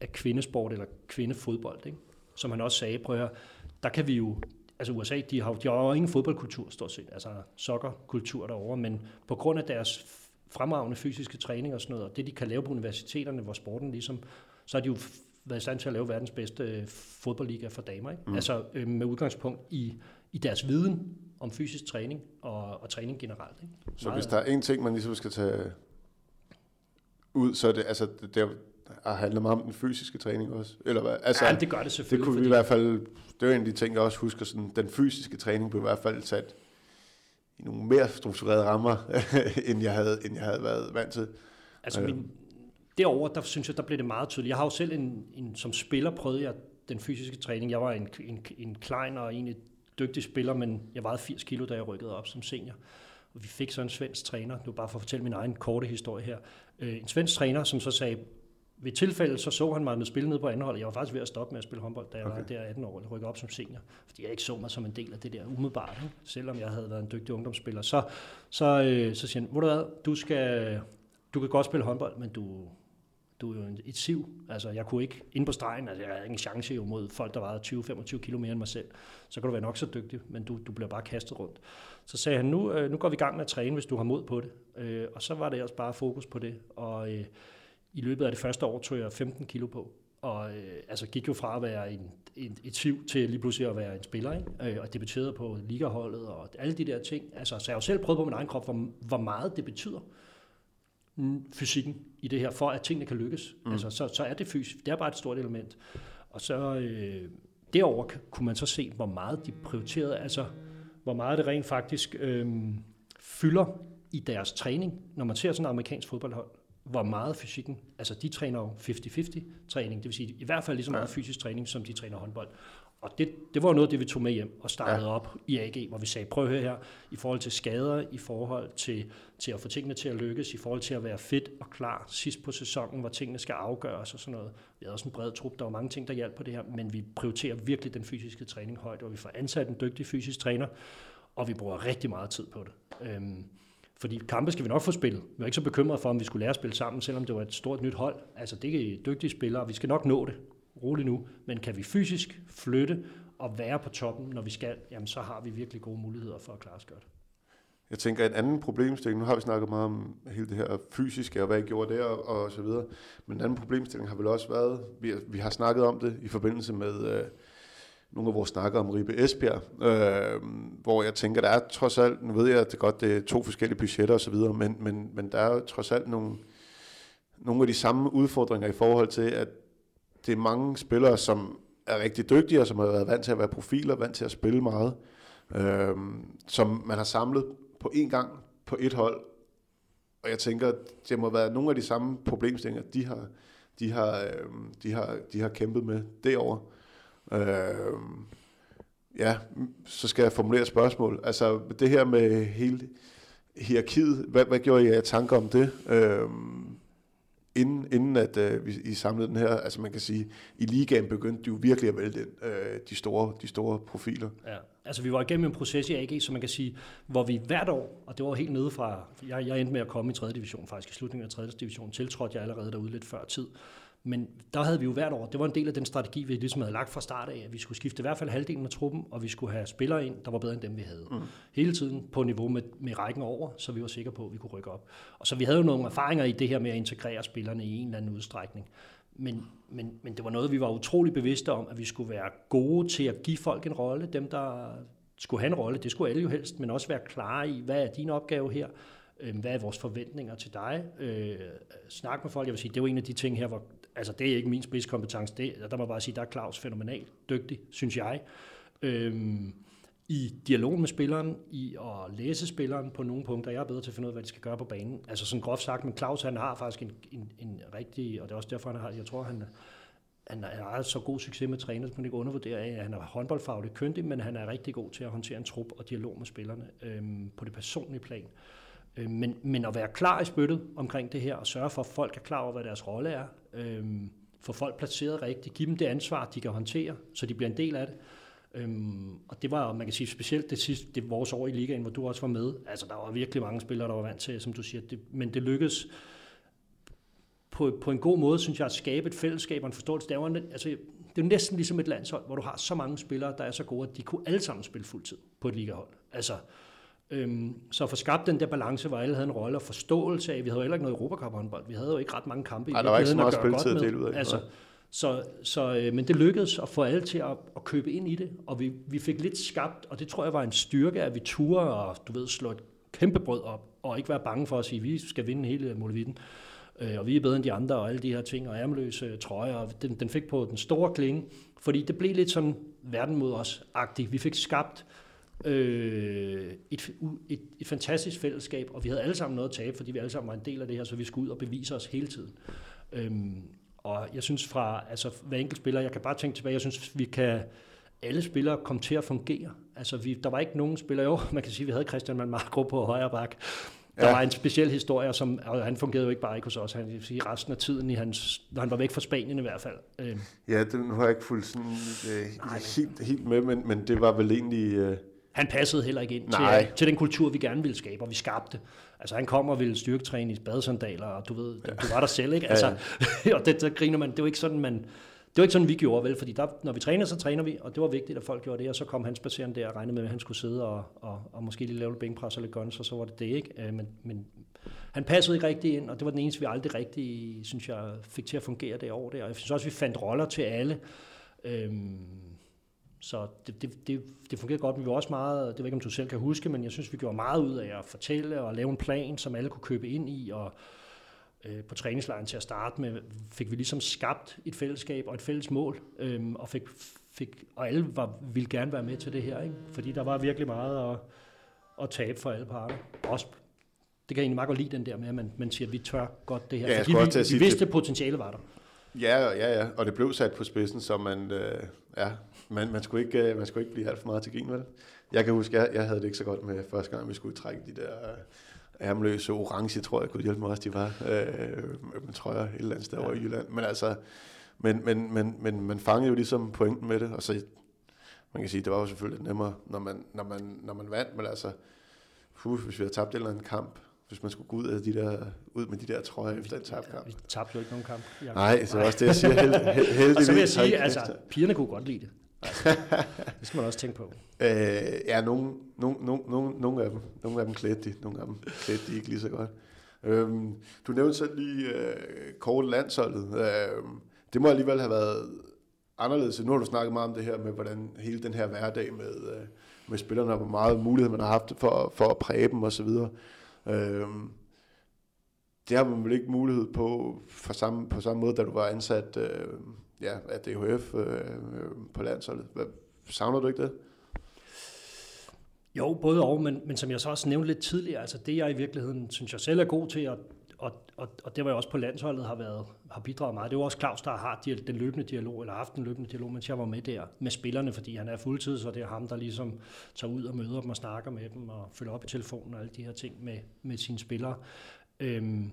af kvindesport eller kvindefodbold. Ikke? Som han også sagde, prøv at høre, der kan vi jo, altså USA, de har, de har jo ingen fodboldkultur stort set, altså soccerkultur derovre, men på grund af deres fremragende fysiske træning og sådan noget, og det de kan lave på universiteterne, hvor sporten ligesom, så har de jo været i stand til at lave verdens bedste fodboldliga for damer. Ikke? Mm. Altså øh, med udgangspunkt i, i deres viden om fysisk træning og, og træning generelt. Ikke? Så hvis der er en ting, man ligesom skal tage ud, så er det, altså, det, det handler meget om den fysiske træning også? Eller hvad? Altså, ja, det gør det selvfølgelig. Det kunne vi i hvert fald, det var en af de ting, jeg også husker, sådan, den fysiske træning blev i hvert fald sat i nogle mere strukturerede rammer, (laughs) end, jeg havde, end jeg havde været vant til. Altså min, derovre, der synes jeg, der blev det meget tydeligt. Jeg har jo selv en, en som spiller prøvet jeg den fysiske træning. Jeg var en, en, en klein og egentlig dygtig spiller, men jeg vejede 80 kilo, da jeg rykkede op som senior. Og vi fik så en svensk træner, nu bare for at fortælle min egen korte historie her. Øh, en svensk træner, som så sagde, ved tilfælde så så han mig med spille ned på anden hold. Jeg var faktisk ved at stoppe med at spille håndbold, da jeg okay. var der 18 år, og rykke op som senior. Fordi jeg ikke så mig som en del af det der umiddelbart, ikke? selvom jeg havde været en dygtig ungdomsspiller. Så, så, øh, så siger han, du hvad, du, skal, du kan godt spille håndbold, men du, du er jo et siv. Altså, jeg kunne ikke ind på stregen, altså, jeg havde ingen chance jo mod folk, der vejede 20-25 kilo mere end mig selv. Så kan du være nok så dygtig, men du, du bliver bare kastet rundt. Så sagde han, nu, øh, nu går vi i gang med at træne, hvis du har mod på det. Øh, og så var det også bare fokus på det. Og øh, i løbet af det første år tog jeg 15 kilo på. Og øh, altså gik jo fra at være en, en, et siv til lige pludselig at være en spiller. Ikke? Øh, og debuterede på ligaholdet og alle de der ting. Altså, så jeg har jo selv prøvet på min egen krop, hvor, hvor meget det betyder fysikken i det her, for at tingene kan lykkes. Mm. Altså, så, så er det fysisk. Det er bare et stort element. Og så øh, derover kunne man så se, hvor meget de prioriterede, altså hvor meget det rent faktisk øh, fylder i deres træning. Når man ser sådan en amerikansk fodboldhold, hvor meget fysikken, altså de træner jo 50-50 træning, det vil sige i hvert fald lige så meget fysisk træning, som de træner håndbold. Og det, det var noget det, vi tog med hjem og startede ja. op i AG, hvor vi sagde, prøv at høre her, i forhold til skader, i forhold til, til at få tingene til at lykkes, i forhold til at være fedt og klar sidst på sæsonen, hvor tingene skal afgøres og sådan noget. Vi havde også en bred trup, der var mange ting, der hjalp på det her, men vi prioriterer virkelig den fysiske træning højt, og vi får ansat en dygtig fysisk træner, og vi bruger rigtig meget tid på det. Øhm, fordi kampe skal vi nok få spillet. Vi er ikke så bekymrede for, om vi skulle lære at spille sammen, selvom det var et stort nyt hold. Altså, det er dygtige spillere, og vi skal nok nå det roligt nu, men kan vi fysisk flytte og være på toppen, når vi skal, jamen så har vi virkelig gode muligheder for at klare os godt. jeg tænker, en anden problemstilling, nu har vi snakket meget om hele det her fysiske, og hvad jeg gjorde der, og, og så videre, men en anden problemstilling har vel også været, vi, vi har snakket om det i forbindelse med øh, nogle af vores snakker om Ribe Esbjerg, øh, hvor jeg tænker, der er trods alt, nu ved jeg, at det godt, det er to forskellige budgetter og så videre, men, men, men der er jo trods alt nogle, nogle af de samme udfordringer i forhold til, at det er mange spillere, som er rigtig dygtige, og som har været vant til at være profiler, vant til at spille meget, øh, som man har samlet på én gang på et hold. Og jeg tænker, det må være nogle af de samme problemstillinger, de har, de har, øh, de har, de har kæmpet med derovre. Øh, ja, så skal jeg formulere et spørgsmål. Altså det her med hele hierarkiet, hvad, hvad gjorde I af tanker om det? Øh, inden, inden at øh, vi, I samlede den her, altså man kan sige, i ligaen begyndte de jo virkelig at vælte den, øh, de, store, de store profiler. Ja, altså vi var igennem en proces i AG, som man kan sige, hvor vi hvert år, og det var helt nede fra, jeg, jeg endte med at komme i 3. division faktisk, i slutningen af 3. division, tiltrådte jeg allerede derude lidt før tid, men der havde vi jo hvert år, det var en del af den strategi, vi ligesom havde lagt fra start af, at vi skulle skifte i hvert fald halvdelen af truppen, og vi skulle have spillere ind, der var bedre end dem, vi havde. Mm. Hele tiden på niveau med, med rækken over, så vi var sikre på, at vi kunne rykke op. Og så vi havde jo nogle erfaringer i det her med at integrere spillerne i en eller anden udstrækning. Men, men, men det var noget, vi var utrolig bevidste om, at vi skulle være gode til at give folk en rolle. Dem, der skulle have en rolle, det skulle alle jo helst, men også være klare i, hvad er din opgave her? Øhm, hvad er vores forventninger til dig? Øh, snak med folk. Jeg vil sige, det var en af de ting her, hvor altså det er ikke min spidskompetence. Det, der må jeg bare sige, der er Claus fænomenalt dygtig, synes jeg. Øhm, i dialog med spilleren, i at læse spilleren på nogle punkter. Jeg er bedre til at finde ud af, hvad de skal gøre på banen. Altså sådan groft sagt, men Claus han har faktisk en, en, en rigtig, og det er også derfor, han har, jeg tror, han, han har så god succes med træner, at man ikke undervurderer, af. Han er håndboldfagligt køndig, men han er rigtig god til at håndtere en trup og dialog med spillerne øhm, på det personlige plan. Øh, men, men at være klar i spyttet omkring det her, og sørge for, at folk er klar over, hvad deres rolle er, øh, få folk placeret rigtigt, give dem det ansvar, de kan håndtere, så de bliver en del af det. Øhm, og det var, man kan sige, specielt det sidste, det vores år i ligaen, hvor du også var med. Altså, der var virkelig mange spillere, der var vant til, som du siger, det, men det lykkedes på, på en god måde, synes jeg, at skabe et fællesskab og en forståelse. Det er, jo, altså, det er jo næsten ligesom et landshold, hvor du har så mange spillere, der er så gode, at de kunne alle sammen spille fuldtid på et ligahold. Altså, Øhm, så for skabt den der balance, hvor alle havde en rolle og forståelse af, vi havde jo heller ikke noget Europacup håndbold, vi havde jo ikke ret mange kampe i Ej, der var ikke så meget spilletid at dele ud af. Altså, så, så, øh, men det lykkedes at få alle til at, at købe ind i det, og vi, vi fik lidt skabt, og det tror jeg var en styrke, at vi turde og du ved, slå et kæmpe brød op, og ikke være bange for at sige, at vi skal vinde hele Molevitten, øh, og vi er bedre end de andre, og alle de her ting, og ærmeløse trøjer, og den, den fik på den store klinge, fordi det blev lidt sådan verden mod os-agtigt. Vi fik skabt øh, et, et, et fantastisk fællesskab, og vi havde alle sammen noget at tabe, fordi vi alle sammen var en del af det her, så vi skulle ud og bevise os hele tiden. Øhm, og jeg synes fra, altså hver enkelt spiller, jeg kan bare tænke tilbage, jeg synes, vi kan, alle spillere kom til at fungere. Altså, vi, der var ikke nogen spillere, (laughs) jo, man kan sige, vi havde Christian Manmarco på højre bak. Der ja. var en speciel historie, som, og han fungerede jo ikke bare ikke hos os, han sige resten af tiden, i hans, når han var væk fra Spanien i hvert fald. Øhm. Ja, det, nu har jeg ikke fulgt sådan, øh, helt, helt med, men, men det var vel egentlig... Øh han passede heller ikke ind til, til den kultur, vi gerne ville skabe, og vi skabte. Altså han kommer og ville styrketræne i badesandaler, og du ved, ja. du var der selv, ikke? Altså, ja, (laughs) og det, der griner man, det var ikke sådan, man, det var ikke sådan, vi gjorde, vel? Fordi der, når vi træner, så træner vi, og det var vigtigt, at folk gjorde det, og så kom han spacerende der og regnede med, at han skulle sidde og, og, og måske lige lave lidt bænkpres lidt guns, og så var det det, ikke? Øh, men, men han passede ikke rigtig ind, og det var den eneste, vi aldrig rigtig, synes jeg, fik til at fungere det år der. Og jeg synes også, vi fandt roller til alle. Øhm, så det, det, det, det fungerede godt, men vi var også meget, det ved ikke, om du selv kan huske, men jeg synes, vi gjorde meget ud af at fortælle og lave en plan, som alle kunne købe ind i, og øh, på træningslejren til at starte med, fik vi ligesom skabt et fællesskab og et fælles mål, øh, og, fik, fik, og alle var, ville gerne være med til det her, ikke? fordi der var virkelig meget at, at tabe for alle parter. Også det kan jeg egentlig meget godt lide, den der med, at man, man siger, at vi tør godt det her. Ja, fordi vi, vi vidste, at potentiale var der. Ja, ja, ja, og det blev sat på spidsen, så man, øh, ja, man, man, skulle ikke, øh, man skulle ikke blive alt for meget til grin, vel? Jeg kan huske, jeg, jeg havde det ikke så godt med første gang, vi skulle trække de der øh, ærmløse orange, tror jeg, kunne hjælpe mig også, de var, øh, trøjer et eller andet sted ja. over i Jylland. Men altså, men, men, men, men man fangede jo ligesom pointen med det, og så, man kan sige, det var jo selvfølgelig nemmere, når man, når man, når man vandt, men altså, puh, hvis vi havde tabt en eller anden kamp, hvis man skulle gå ud, af de der, ud med de der trøjer efter en tabt kamp. Vi tabte jo ikke nogen kamp. Nej, så er også det, jeg siger. Held, held, heldigvis. (laughs) Og så vil jeg sige, altså, pigerne kunne godt lide det. (laughs) Det skal man også tænke på. Øh, ja, nogle, nogle, nogle, nogle, nogle af dem. Nogle af dem klædte de, nogle af dem klædte de ikke lige så godt. Øhm, du nævnte selv lige øh, kort landsholdet. Øhm, det må alligevel have været anderledes. Nu har du snakket meget om det her med, hvordan hele den her hverdag med, øh, med spillerne, og hvor meget mulighed man har haft for, for at præge dem osv. Øhm, det har man vel ikke mulighed på for samme, på samme måde, da du var ansat øh, ja, af DHF øh, på landsholdet. Hvad, savner du ikke det? Jo, både og, men, men som jeg så også nævnte lidt tidligere, altså det jeg i virkeligheden synes jeg selv er god til, og, og, og, og det var jeg også på landsholdet har, været, har bidraget meget. Det var også Claus, der har den løbende dialog, eller haft den løbende dialog, mens jeg var med der med spillerne, fordi han er fuldtid, så det er ham, der ligesom tager ud og møder dem og snakker med dem og følger op i telefonen og alle de her ting med, med sine spillere. Øhm,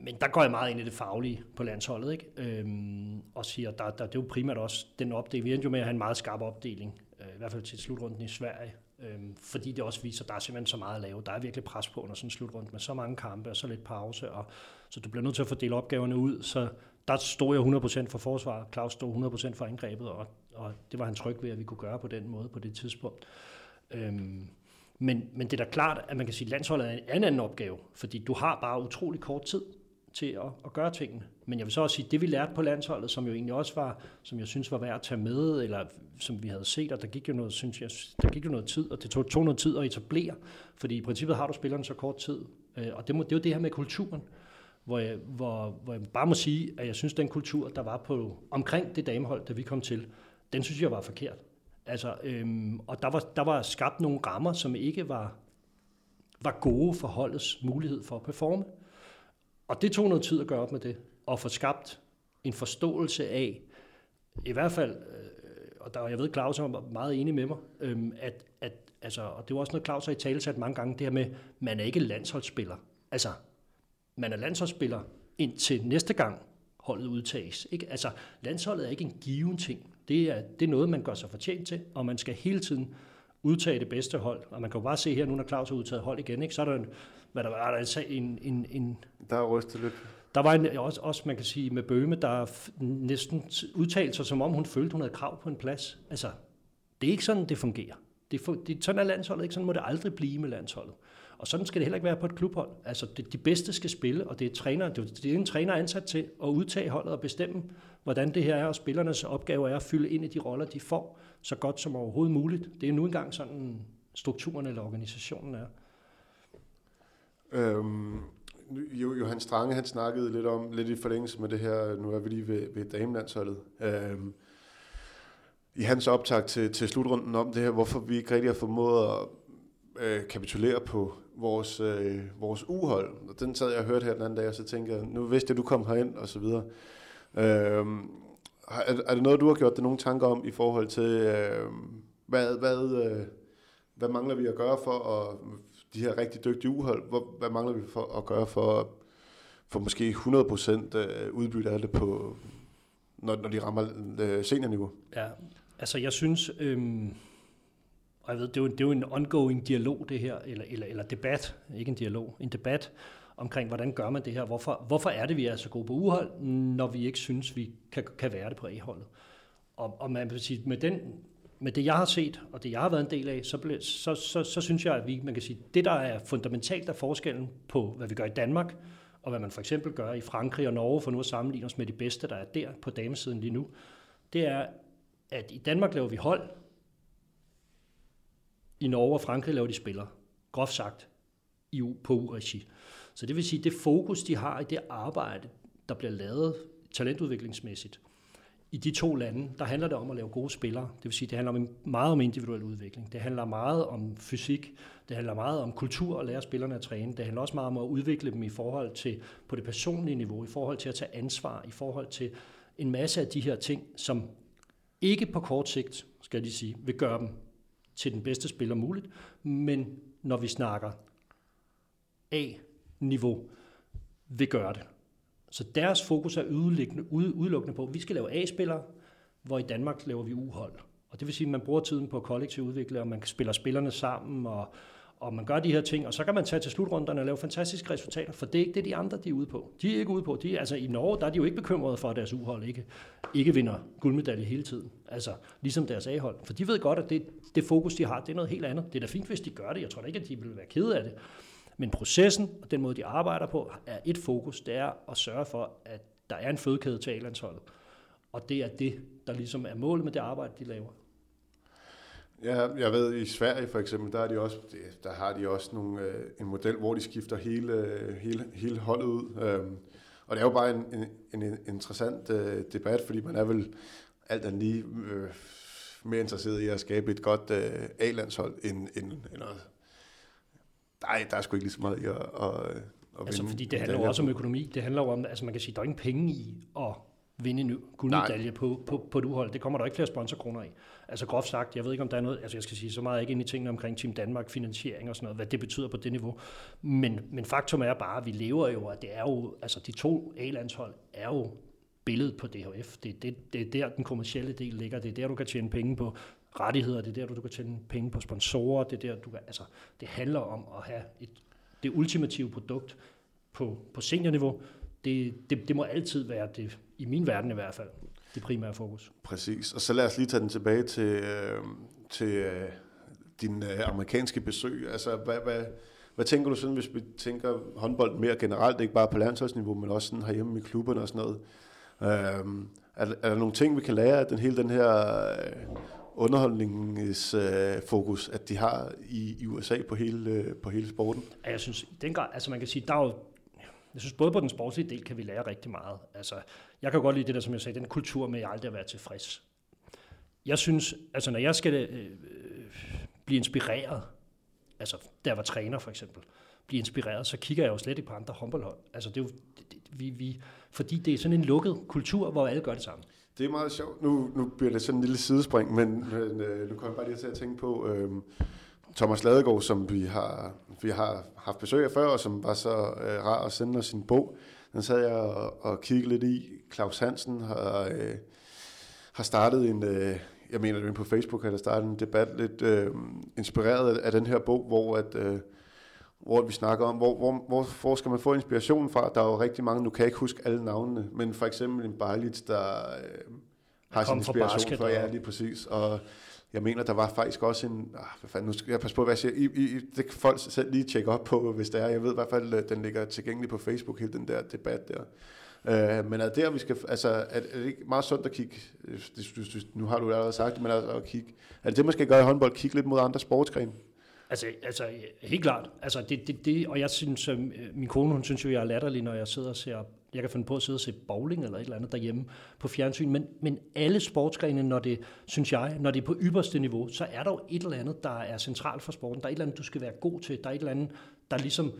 men der går jeg meget ind i det faglige på landsholdet, ikke? Øhm, og siger, der, der, det er jo primært også den opdeling. Vi endte jo med at have en meget skarp opdeling, øh, i hvert fald til slutrunden i Sverige, øhm, fordi det også viser, at der er simpelthen så meget at lave. Der er virkelig pres på under sådan en slutrunde med så mange kampe og så lidt pause, og, så du bliver nødt til at fordele opgaverne ud. Så der stod jeg 100% for forsvar, Claus stod 100% for angrebet, og, og det var han tryg ved, at vi kunne gøre på den måde på det tidspunkt. Øhm, men, men det er da klart, at man kan sige, at landsholdet er en anden opgave, fordi du har bare utrolig kort tid til at, at gøre tingene. Men jeg vil så også sige, det vi lærte på landsholdet, som jo egentlig også var, som jeg synes var værd at tage med, eller som vi havde set, og der gik jo noget, synes jeg, der gik jo noget tid, og det tog, tog noget tid at etablere, fordi i princippet har du spillerne så kort tid. Øh, og det, må, det er jo det her med kulturen, hvor jeg, hvor, hvor jeg bare må sige, at jeg synes, den kultur, der var på omkring det damehold, da vi kom til, den synes jeg var forkert. Altså, øhm, og der var, der var skabt nogle rammer, som ikke var, var gode for holdets mulighed for at performe. Og det tog noget tid at gøre op med det, og få skabt en forståelse af, i hvert fald, øh, og der, jeg ved, Claus er meget enig med mig, øh, at, at altså, og det var også noget, Claus har i tale sat mange gange, det her med, man er ikke landsholdsspiller. Altså, man er landsholdsspiller indtil næste gang holdet udtages. Ikke? Altså, landsholdet er ikke en given ting. Det er, det er noget, man gør sig fortjent til, og man skal hele tiden udtage det bedste hold. Og man kan jo bare se her, nu når Claus har udtaget hold igen, ikke? så er der en, hvad der var, der altså en, en, en... Der er rystet lidt. Der var en, også, også, man kan sige, med Bøme, der næsten udtalte sig, som om hun følte, hun havde krav på en plads. Altså, det er ikke sådan, det fungerer. Det, det, sådan er landsholdet ikke, sådan må det aldrig blive med landsholdet. Og sådan skal det heller ikke være på et klubhold. Altså, det, de bedste skal spille, og det er, træner, det er en træner ansat til at udtage holdet og bestemme, hvordan det her er, og spillernes opgave er at fylde ind i de roller, de får, så godt som overhovedet muligt. Det er nu engang sådan, strukturen eller organisationen er. Øhm, Johan Strange, han snakkede lidt om, lidt i forlængelse med det her, nu er vi lige ved, ved damelandsholdet, øhm, i hans optag til, til slutrunden om det her, hvorfor vi ikke rigtig har formået at øh, kapitulere på vores, øh, vores uhold. Og den sad jeg og hørte her den anden dag, og så tænkte jeg, nu vidste jeg, du kom herind, og så videre. Øhm, er, er det noget, du har gjort dig nogle tanker om i forhold til, øh, hvad, hvad, øh, hvad mangler vi at gøre for at de her rigtig dygtige uhold, hvor, hvad mangler vi for at gøre for, for måske 100% øh, udbytte af det på, når, når de rammer øh, seniorniveau? Ja, altså jeg synes, øhm, og jeg ved, det er, jo, det er jo en ongoing dialog det her, eller, eller, eller debat, ikke en dialog, en debat omkring, hvordan gør man det her? Hvorfor, hvorfor er det, vi er så gode på uhold, når vi ikke synes, vi kan, kan være det på A-holdet? Og, og man vil sige, med den med det, jeg har set, og det, jeg har været en del af, så, ble, så, så, så synes jeg, at vi, man kan sige, det, der er fundamentalt af forskellen på, hvad vi gør i Danmark, og hvad man for eksempel gør i Frankrig og Norge, for nu at sammenligne os med de bedste, der er der på damesiden lige nu, det er, at i Danmark laver vi hold, i Norge og Frankrig laver de spillere, groft sagt, i på U-regi. Så det vil sige, det fokus, de har i det arbejde, der bliver lavet talentudviklingsmæssigt, i de to lande, der handler det om at lave gode spillere. Det vil sige, det handler meget om individuel udvikling. Det handler meget om fysik. Det handler meget om kultur og lære spillerne at træne. Det handler også meget om at udvikle dem i forhold til på det personlige niveau, i forhold til at tage ansvar, i forhold til en masse af de her ting, som ikke på kort sigt, skal de sige, vil gøre dem til den bedste spiller muligt, men når vi snakker A-niveau, vil gøre det. Så deres fokus er udelukkende på, at vi skal lave A-spillere, hvor i Danmark laver vi uhold. Og det vil sige, at man bruger tiden på kollektiv udvikling, og man spiller spillerne sammen, og, og man gør de her ting, og så kan man tage til slutrunderne og lave fantastiske resultater, for det er ikke det, de andre de er ude på. De er ikke ude på. De, altså i Norge, der er de jo ikke bekymrede for, at deres uhold ikke, ikke vinder guldmedalje hele tiden. Altså ligesom deres A-hold. For de ved godt, at det, det fokus, de har, det er noget helt andet. Det er da fint, hvis de gør det. Jeg tror da ikke, at de vil være kede af det. Men processen og den måde, de arbejder på, er et fokus. Det er at sørge for, at der er en fødekæde til A-landsholdet. Og det er det, der ligesom er målet med det arbejde, de laver. Ja, jeg ved, i Sverige for eksempel, der, er de også, der har de også nogle, øh, en model, hvor de skifter hele, hele, hele holdet ud. Øhm, og det er jo bare en, en, en interessant øh, debat, fordi man er vel alt andet lige øh, mere interesseret i at skabe et godt øh, A-landshold, end, end, end at, nej, der er sgu ikke lige så meget i at, at, at altså, fordi det handler jo også om økonomi. Det handler jo om, altså man kan sige, der er ingen penge i at vinde en guldmedalje på, på, på et uhold. Det kommer der ikke flere sponsorkroner i. Altså groft sagt, jeg ved ikke, om der er noget, altså jeg skal sige så meget ikke ind i tingene omkring Team Danmark, finansiering og sådan noget, hvad det betyder på det niveau. Men, men faktum er bare, at vi lever jo, at det er jo, altså de to A-landshold er jo billedet på DHF. Det, det, det er der, den kommercielle del ligger. Det er der, du kan tjene penge på rettigheder. Det er der, du, du kan tjene penge på sponsorer. Det er der, du kan, altså, det handler om at have et, det ultimative produkt på, på seniorniveau. Det, det, det må altid være det, i min verden i hvert fald, det primære fokus. Præcis. Og så lad os lige tage den tilbage til, øh, til øh, din øh, amerikanske besøg. Altså, hvad, hvad, hvad tænker du sådan, hvis vi tænker håndbold mere generelt, ikke bare på landsholdsniveau, men også sådan herhjemme i klubberne og sådan noget? Øh, er, er der nogle ting, vi kan lære af den hele den her øh, underholdningsfokus, øh, at de har i, i USA på hele, øh, på hele sporten? Ja, jeg synes, den grad, altså man kan sige, der er jo jeg synes både på den sportslige del kan vi lære rigtig meget. Altså, jeg kan godt lide det der, som jeg sagde, den kultur med at aldrig at være tilfreds. Jeg synes, altså når jeg skal øh, øh, blive inspireret, altså da jeg var træner for eksempel, blive inspireret, så kigger jeg jo slet ikke på andre håndboldhold. Altså det er jo, det, det, vi, vi, fordi det er sådan en lukket kultur, hvor alle gør det samme. Det er meget sjovt. Nu, nu bliver det sådan en lille sidespring, men, men øh, nu kommer jeg bare lige til at tænke på, øh, Thomas Ladegaard, som vi har, vi har haft besøg af før, og som var så øh, rar at sende os sin bog. Den sad jeg og, og kiggede lidt i. Claus Hansen har, øh, har startet en, øh, jeg mener det på Facebook, har der startet en debat lidt øh, inspireret af, af den her bog, hvor at, øh, hvor vi snakker om, hvor, hvor, hvor, hvor skal man få inspiration fra? Der er jo rigtig mange, nu kan jeg ikke huske alle navnene, men for eksempel en Bajlic, der øh, har sin inspiration fra, ja, lige præcis. Og jeg mener, der var faktisk også en... Ah, hvad fanden, nu skal jeg passe på, hvad jeg siger. I, I, det kan folk selv lige tjekke op på, hvis det er. Jeg ved i hvert fald, at den ligger tilgængelig på Facebook, hele den der debat der. Uh, men er det der, vi skal... Altså, er, er det ikke meget sundt at kigge... Det, det, det, nu har du allerede sagt det, men altså at kigge... Er det det, man skal gøre i håndbold? Kigge lidt mod andre sportsgrene? Altså, altså helt klart. Altså, det, det, det, og jeg synes, øh, min kone, hun synes jo, jeg er latterlig, når jeg sidder og ser jeg kan finde på at sidde og se bowling eller et eller andet derhjemme på fjernsyn, men, men alle sportsgrene, når det, synes jeg, når det er på ypperste niveau, så er der jo et eller andet, der er centralt for sporten. Der er et eller andet, du skal være god til. Der er et eller andet, der ligesom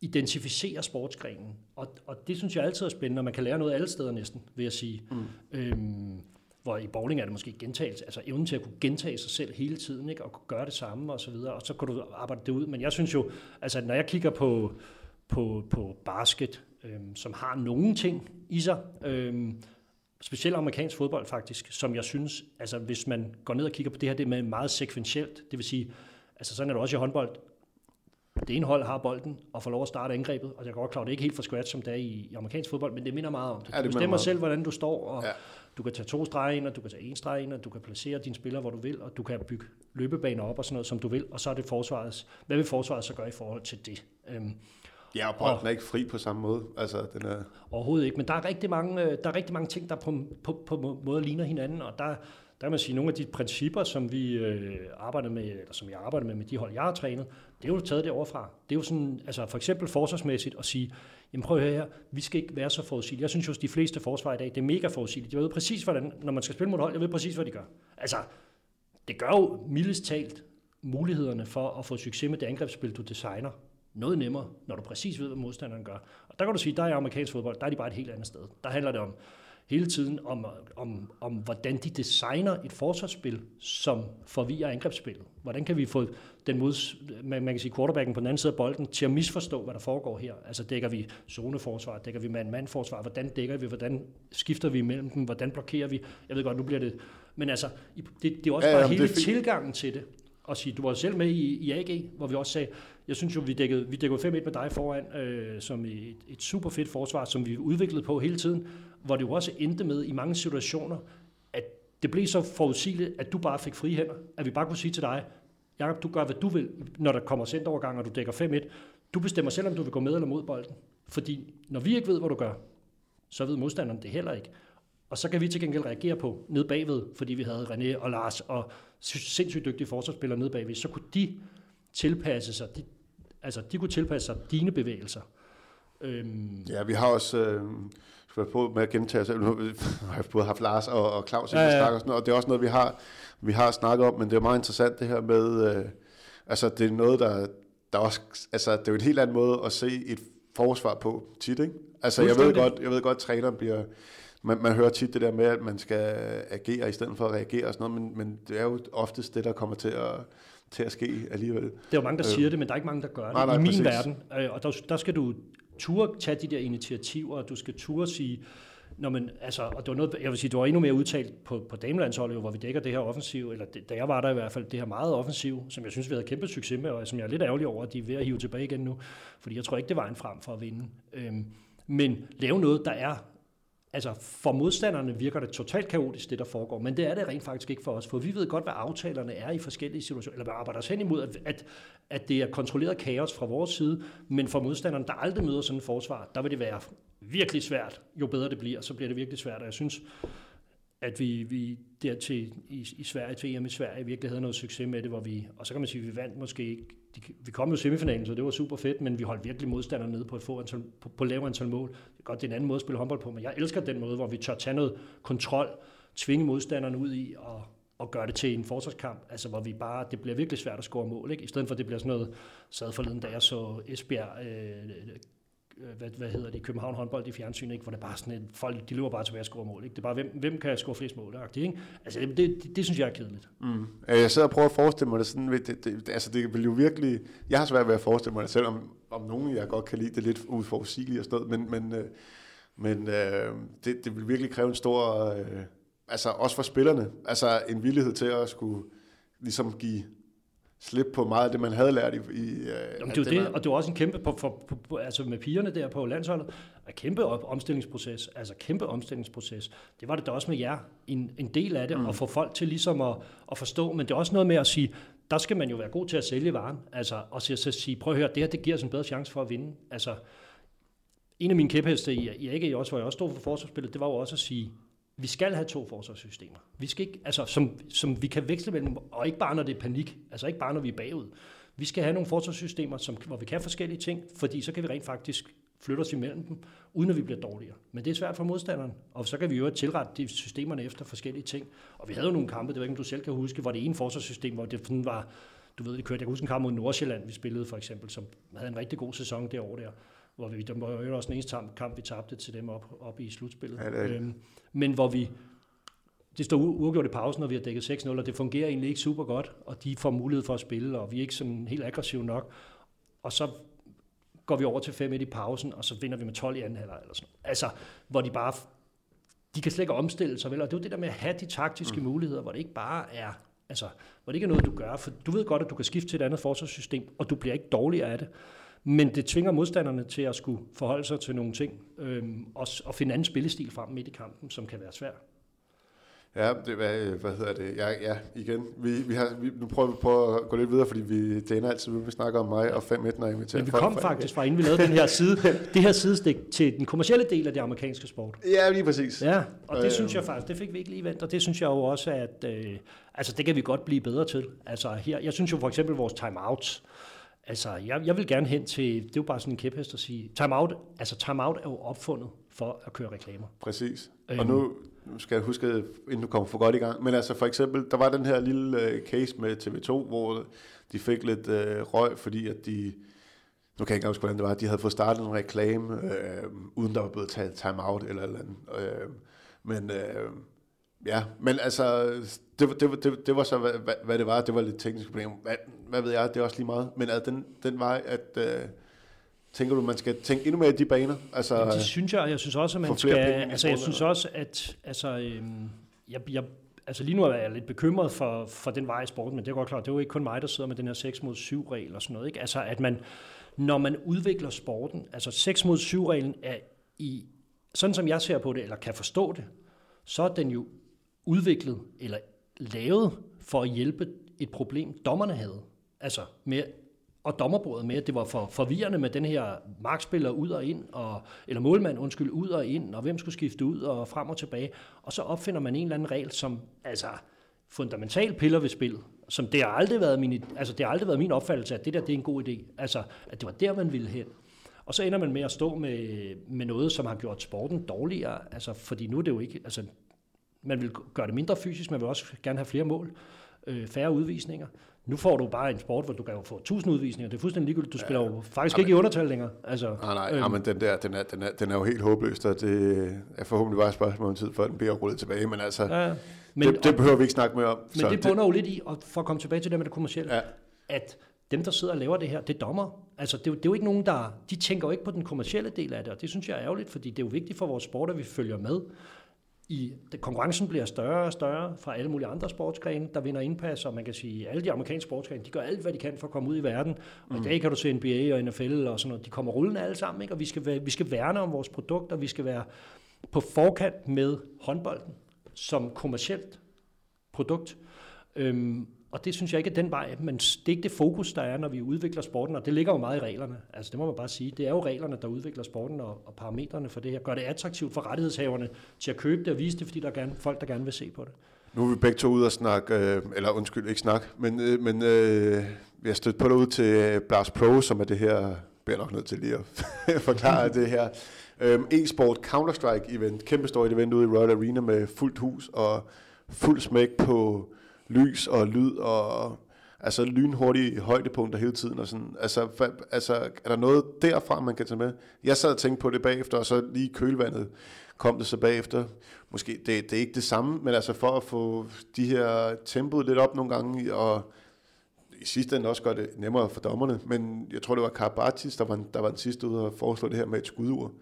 identificerer sportsgrenen. Og, og det synes jeg altid er spændende, og man kan lære noget alle steder næsten, vil jeg sige. Mm. Øhm, hvor i bowling er det måske gentagelse, altså evnen til at kunne gentage sig selv hele tiden, ikke? og kunne gøre det samme og så videre, og så kan du arbejde det ud. Men jeg synes jo, altså når jeg kigger på, på, på basket, øhm, som har nogle ting i sig, øhm, specielt amerikansk fodbold faktisk, som jeg synes, altså hvis man går ned og kigger på det her, det er med meget sekventielt, det vil sige, altså sådan er det også i håndbold, det ene hold har bolden og får lov at starte angrebet, og jeg kan godt klare, det er ikke helt for scratch, som det er i, i amerikansk fodbold, men det minder meget om det. Ja, det du bestemmer selv, hvordan du står, og ja. Du kan tage to streger ind, og du kan tage en streg ind, og du kan placere dine spillere, hvor du vil, og du kan bygge løbebaner op og sådan noget, som du vil, og så er det forsvarets. Hvad vil forsvaret så gøre i forhold til det? Øhm, Ja, og bolden er ikke fri på samme måde. Altså, den er... Overhovedet ikke, men der er rigtig mange, øh, der er rigtig mange ting, der på, på, på måde ligner hinanden, og der, der kan man sige, nogle af de principper, som vi øh, arbejder med, eller som jeg arbejder med med de hold, jeg har trænet, det er jo taget det overfra. Det er jo sådan, altså for eksempel forsvarsmæssigt at sige, jamen prøv at høre her, vi skal ikke være så forudsigelige. Jeg synes jo, at de fleste forsvar i dag, det er mega forudsigeligt. Jeg ved præcis, hvordan, når man skal spille mod hold, jeg ved præcis, hvad de gør. Altså, det gør jo mildest talt mulighederne for at få succes med det angrebsspil, du designer, noget nemmere, når du præcis ved, hvad modstanderen gør. Og der kan du sige, der er amerikansk fodbold, der er de bare et helt andet sted. Der handler det om hele tiden om, om, om hvordan de designer et forsvarsspil, som forvirrer angrebsspillet. Hvordan kan vi få den mod, man, man kan sige quarterbacken på den anden side af bolden, til at misforstå, hvad der foregår her. Altså dækker vi zoneforsvar, dækker vi mand-mand-forsvar, hvordan dækker vi, hvordan skifter vi imellem dem, hvordan blokerer vi. Jeg ved godt, nu bliver det... Men altså, det, det er også ja, bare hele tilgangen til det. og sige, du var selv med i, i AG, hvor vi også sagde, jeg synes jo, vi dækkede, vi dækkede 5-1 med dig foran, øh, som et, et super fedt forsvar, som vi udviklede på hele tiden, hvor det jo også endte med i mange situationer, at det blev så forudsigeligt, at du bare fik frie hænder, at vi bare kunne sige til dig, Jakob, du gør, hvad du vil, når der kommer sendovergang, og du dækker 5-1. Du bestemmer selv, om du vil gå med eller mod bolden. Fordi når vi ikke ved, hvad du gør, så ved modstanderen det heller ikke. Og så kan vi til gengæld reagere på ned bagved, fordi vi havde René og Lars og sindssygt dygtige forsvarsspillere ned bagved, så kunne de tilpasse sig, de, altså de kunne tilpasse sig dine bevægelser. Øhm. Ja, vi har også, øh, skal på med at gentage os, nu (laughs) har jeg både haft Lars og, og Claus, ja, ja. og, sådan noget, og det er også noget, vi har, vi har snakket om, men det er meget interessant det her med, øh, altså det er noget, der, der også, altså det er jo en helt anden måde at se et forsvar på tit, ikke? Altså jeg ved godt, jeg ved godt, at træneren bliver, man, man hører tit det der med, at man skal agere i stedet for at reagere og sådan noget, men, men det er jo oftest det, der kommer til at, til at ske alligevel. Det er jo mange, der øh, siger det, men der er ikke mange, der gør det. Nej, nej, I min præcis. verden. Øh, og der, der skal du turde tage de der initiativer, og du skal turde sige, når man, altså, og det var noget, jeg vil sige, det var endnu mere udtalt på, på damelandsholdet, hvor vi dækker det her offensiv, eller det, da jeg var der i hvert fald, det her meget offensiv, som jeg synes, vi havde kæmpe succes med, og som jeg er lidt ærgerlig over, at de er ved at hive tilbage igen nu, fordi jeg tror ikke, det var en frem for at vinde. Øhm, men lave noget, der er altså for modstanderne virker det totalt kaotisk, det der foregår, men det er det rent faktisk ikke for os, for vi ved godt, hvad aftalerne er i forskellige situationer, eller vi arbejder os hen imod, at, at, at det er kontrolleret kaos fra vores side, men for modstanderne, der aldrig møder sådan en forsvar, der vil det være virkelig svært. Jo bedre det bliver, så bliver det virkelig svært, og jeg synes, at vi, vi dertil i, i Sverige, til EM i Sverige, virkelig havde noget succes med det, hvor vi, og så kan man sige, at vi vandt måske ikke, de, vi kom jo i semifinalen, så det var super fedt, men vi holdt virkelig modstanderne nede på et få antal, på, på lavere antal mål. Det er godt, det er en anden måde at spille håndbold på, men jeg elsker den måde, hvor vi tør tage noget kontrol, tvinge modstanderne ud i og, og gøre det til en forsvarskamp, altså hvor vi bare, det bliver virkelig svært at score mål, ikke? i stedet for at det bliver sådan noget, sad forleden, da jeg så Esbjerg Øh, Øh, hvad, hvad hedder det, København håndbold i fjernsynet, ikke? hvor det bare sådan et, folk de løber bare tilbage og score mål. Ikke? Det er bare, hvem, hvem kan score flest mål? Ikke? Altså, det, det, det, synes jeg er kedeligt. Mm. Jeg sidder og prøver at forestille mig det sådan, det, det, det, altså det vil jo virkelig, jeg har svært ved at forestille mig det, selvom om nogen jeg godt kan lide det lidt uforudsigeligt og sådan noget, men, men, øh, men øh, det, det vil virkelig kræve en stor, øh, altså også for spillerne, altså en villighed til at skulle ligesom give slippe på meget af det, man havde lært i... i øh, Jamen, det er det, man... og det var også en kæmpe, på, for, på, på, altså med pigerne der på landsholdet, en kæmpe omstillingsproces, altså kæmpe omstillingsproces. Det var det da også med jer, en, en del af det, mm. at få folk til ligesom at, at forstå, men det er også noget med at sige, der skal man jo være god til at sælge varen, altså, og så, så sige, prøv at høre, det her, det giver os en bedre chance for at vinde. Altså, en af mine kæpheste i, i AG også, hvor jeg også stod for forsvarsspillet, det var jo også at sige, vi skal have to forsvarssystemer. Vi skal ikke, altså, som, som vi kan veksle mellem, og ikke bare når det er panik, altså ikke bare når vi er bagud. Vi skal have nogle forsvarssystemer, som, hvor vi kan forskellige ting, fordi så kan vi rent faktisk flytte os imellem dem, uden at vi bliver dårligere. Men det er svært for modstanderen, og så kan vi jo tilrette de systemerne efter forskellige ting. Og vi havde jo nogle kampe, det var ikke, om du selv kan huske, hvor det ene forsvarssystem, hvor det sådan var, du ved, det kørte, jeg kan huske en kamp mod Nordsjælland, vi spillede for eksempel, som havde en rigtig god sæson det år der, hvor vi, det var jo også den eneste kamp, vi tabte til dem op, op i slutspillet. Ja, øhm, men hvor vi, det står uafgjort i pausen, og vi har dækket 6-0, og det fungerer egentlig ikke super godt, og de får mulighed for at spille, og vi er ikke sådan helt aggressive nok. Og så går vi over til 5-1 i pausen, og så vinder vi med 12 i anden halvleg. Eller sådan. Altså, hvor de bare, de kan slet ikke omstille sig vel, og det er jo det der med at have de taktiske mm. muligheder, hvor det ikke bare er, altså, hvor det ikke er noget, du gør, for du ved godt, at du kan skifte til et andet forsvarssystem, og du bliver ikke dårligere af det. Men det tvinger modstanderne til at skulle forholde sig til nogle ting, øhm, og, og finde anden spillestil frem midt i kampen, som kan være svær. Ja, det, hvad, hvad hedder det? Ja, ja igen. Vi, vi har, vi, nu prøver vi på at gå lidt videre, fordi vi, det ender altid, vi snakker om mig og 5-1, når jeg inviterer Men vi kom faktisk fra, inden vi lavede den her (laughs) side, det her sidestik til den kommercielle del af det amerikanske sport. Ja, lige præcis. Ja, og det øh, synes jeg faktisk, det fik vi ikke lige vendt, og det synes jeg jo også, at øh, altså, det kan vi godt blive bedre til. Altså her, jeg synes jo for eksempel vores timeouts, Altså, jeg, jeg vil gerne hen til, det er jo bare sådan en kæphest at sige, timeout, altså timeout er jo opfundet for at køre reklamer. Præcis. Øhm. Og nu skal jeg huske, inden du kommer for godt i gang, men altså for eksempel, der var den her lille uh, case med TV2, hvor de fik lidt uh, røg, fordi at de, nu kan jeg ikke huske, hvordan det var, de havde fået startet en reklame, uh, uden der var blevet taget timeout eller eller andet. Uh, men uh, Ja, men altså, det, det, det, det var så, hvad, hvad det var. Det var lidt teknisk problem. Hvad, hvad ved jeg, det er også lige meget. Men altså, den, den vej, at... Øh, tænker du, man skal tænke endnu mere i de baner? Altså, Jamen, det synes jeg. Jeg synes også, at man skal... Altså, jeg synes også, at... Altså, øhm, jeg, jeg, altså lige nu er jeg lidt bekymret for, for den vej i sporten, men det er godt klart, det er jo ikke kun mig, der sidder med den her 6 mod 7 regel og sådan noget. Ikke? Altså at man, når man udvikler sporten, altså 6 mod 7 reglen er i, sådan som jeg ser på det, eller kan forstå det, så er den jo udviklet eller lavet for at hjælpe et problem, dommerne havde. Altså med og dommerbordet med, at det var for forvirrende med den her markspiller ud og ind, og, eller målmand, undskyld, ud og ind, og hvem skulle skifte ud og frem og tilbage. Og så opfinder man en eller anden regel, som altså fundamental piller ved spillet, som det har aldrig været min, altså det har aldrig været min opfattelse, at det der det er en god idé. Altså, at det var der, man ville hen. Og så ender man med at stå med, med noget, som har gjort sporten dårligere, altså, fordi nu er det jo ikke, altså, man vil gøre det mindre fysisk, man vil også gerne have flere mål, øh, færre udvisninger. Nu får du bare en sport, hvor du kan jo få 1000 udvisninger. Det er fuldstændig ligegyldigt. Du spiller ja, jo faktisk ja, ikke i undertal længere. Altså, nej, nej, øhm, ja, men den der, den er, den, er, den er jo helt håbløs, og det er forhåbentlig bare et spørgsmål om tid, før den bliver rullet tilbage. Men altså, ja, men, det, det behøver vi ikke snakke mere om. Men så det bunder jo lidt i, og for at komme tilbage til det med det kommercielle, ja. at dem, der sidder og laver det her, det er dommer. Altså, det er, jo, det er jo ikke nogen, der... De tænker jo ikke på den kommercielle del af det, og det synes jeg er ærgerligt, fordi det er jo vigtigt for vores sport, at vi følger med i, konkurrencen bliver større og større fra alle mulige andre sportsgrene, der vinder indpas, og man kan sige, at alle de amerikanske sportsgrene, de gør alt, hvad de kan for at komme ud i verden. Og mm. i dag kan du se NBA og NFL og sådan noget, de kommer rullende alle sammen, ikke? og vi skal, vi skal værne om vores produkter, vi skal være på forkant med håndbolden som kommercielt produkt. Øhm, og det synes jeg ikke er den vej, men det er ikke det fokus, der er, når vi udvikler sporten, og det ligger jo meget i reglerne. Altså det må man bare sige. Det er jo reglerne, der udvikler sporten og, og parametrene for det her. Gør det attraktivt for rettighedshaverne til at købe det og vise det, fordi der er gerne, folk, der gerne vil se på det. Nu er vi begge to ude og snakke, øh, eller undskyld, ikke snak, men, øh, men øh, jeg stødte stødt på dig ud til øh, Blast Pro, som er det her, bliver nok nødt til lige at (laughs) forklare det her. Øh, e-sport Counter-Strike event, kæmpestort event ude i Royal Arena med fuldt hus og fuld smæk på lys og lyd og altså lynhurtige højdepunkter hele tiden. Og sådan. Altså, for, altså, er der noget derfra, man kan tage med? Jeg sad og tænkte på det bagefter, og så lige kølvandet kom det så bagefter. Måske, det, det er ikke det samme, men altså for at få de her tempoet lidt op nogle gange, og i sidste ende også gør det nemmere for dommerne, men jeg tror, det var Karabatis, der var, der var den sidste ude og foreslå det her med et skudur.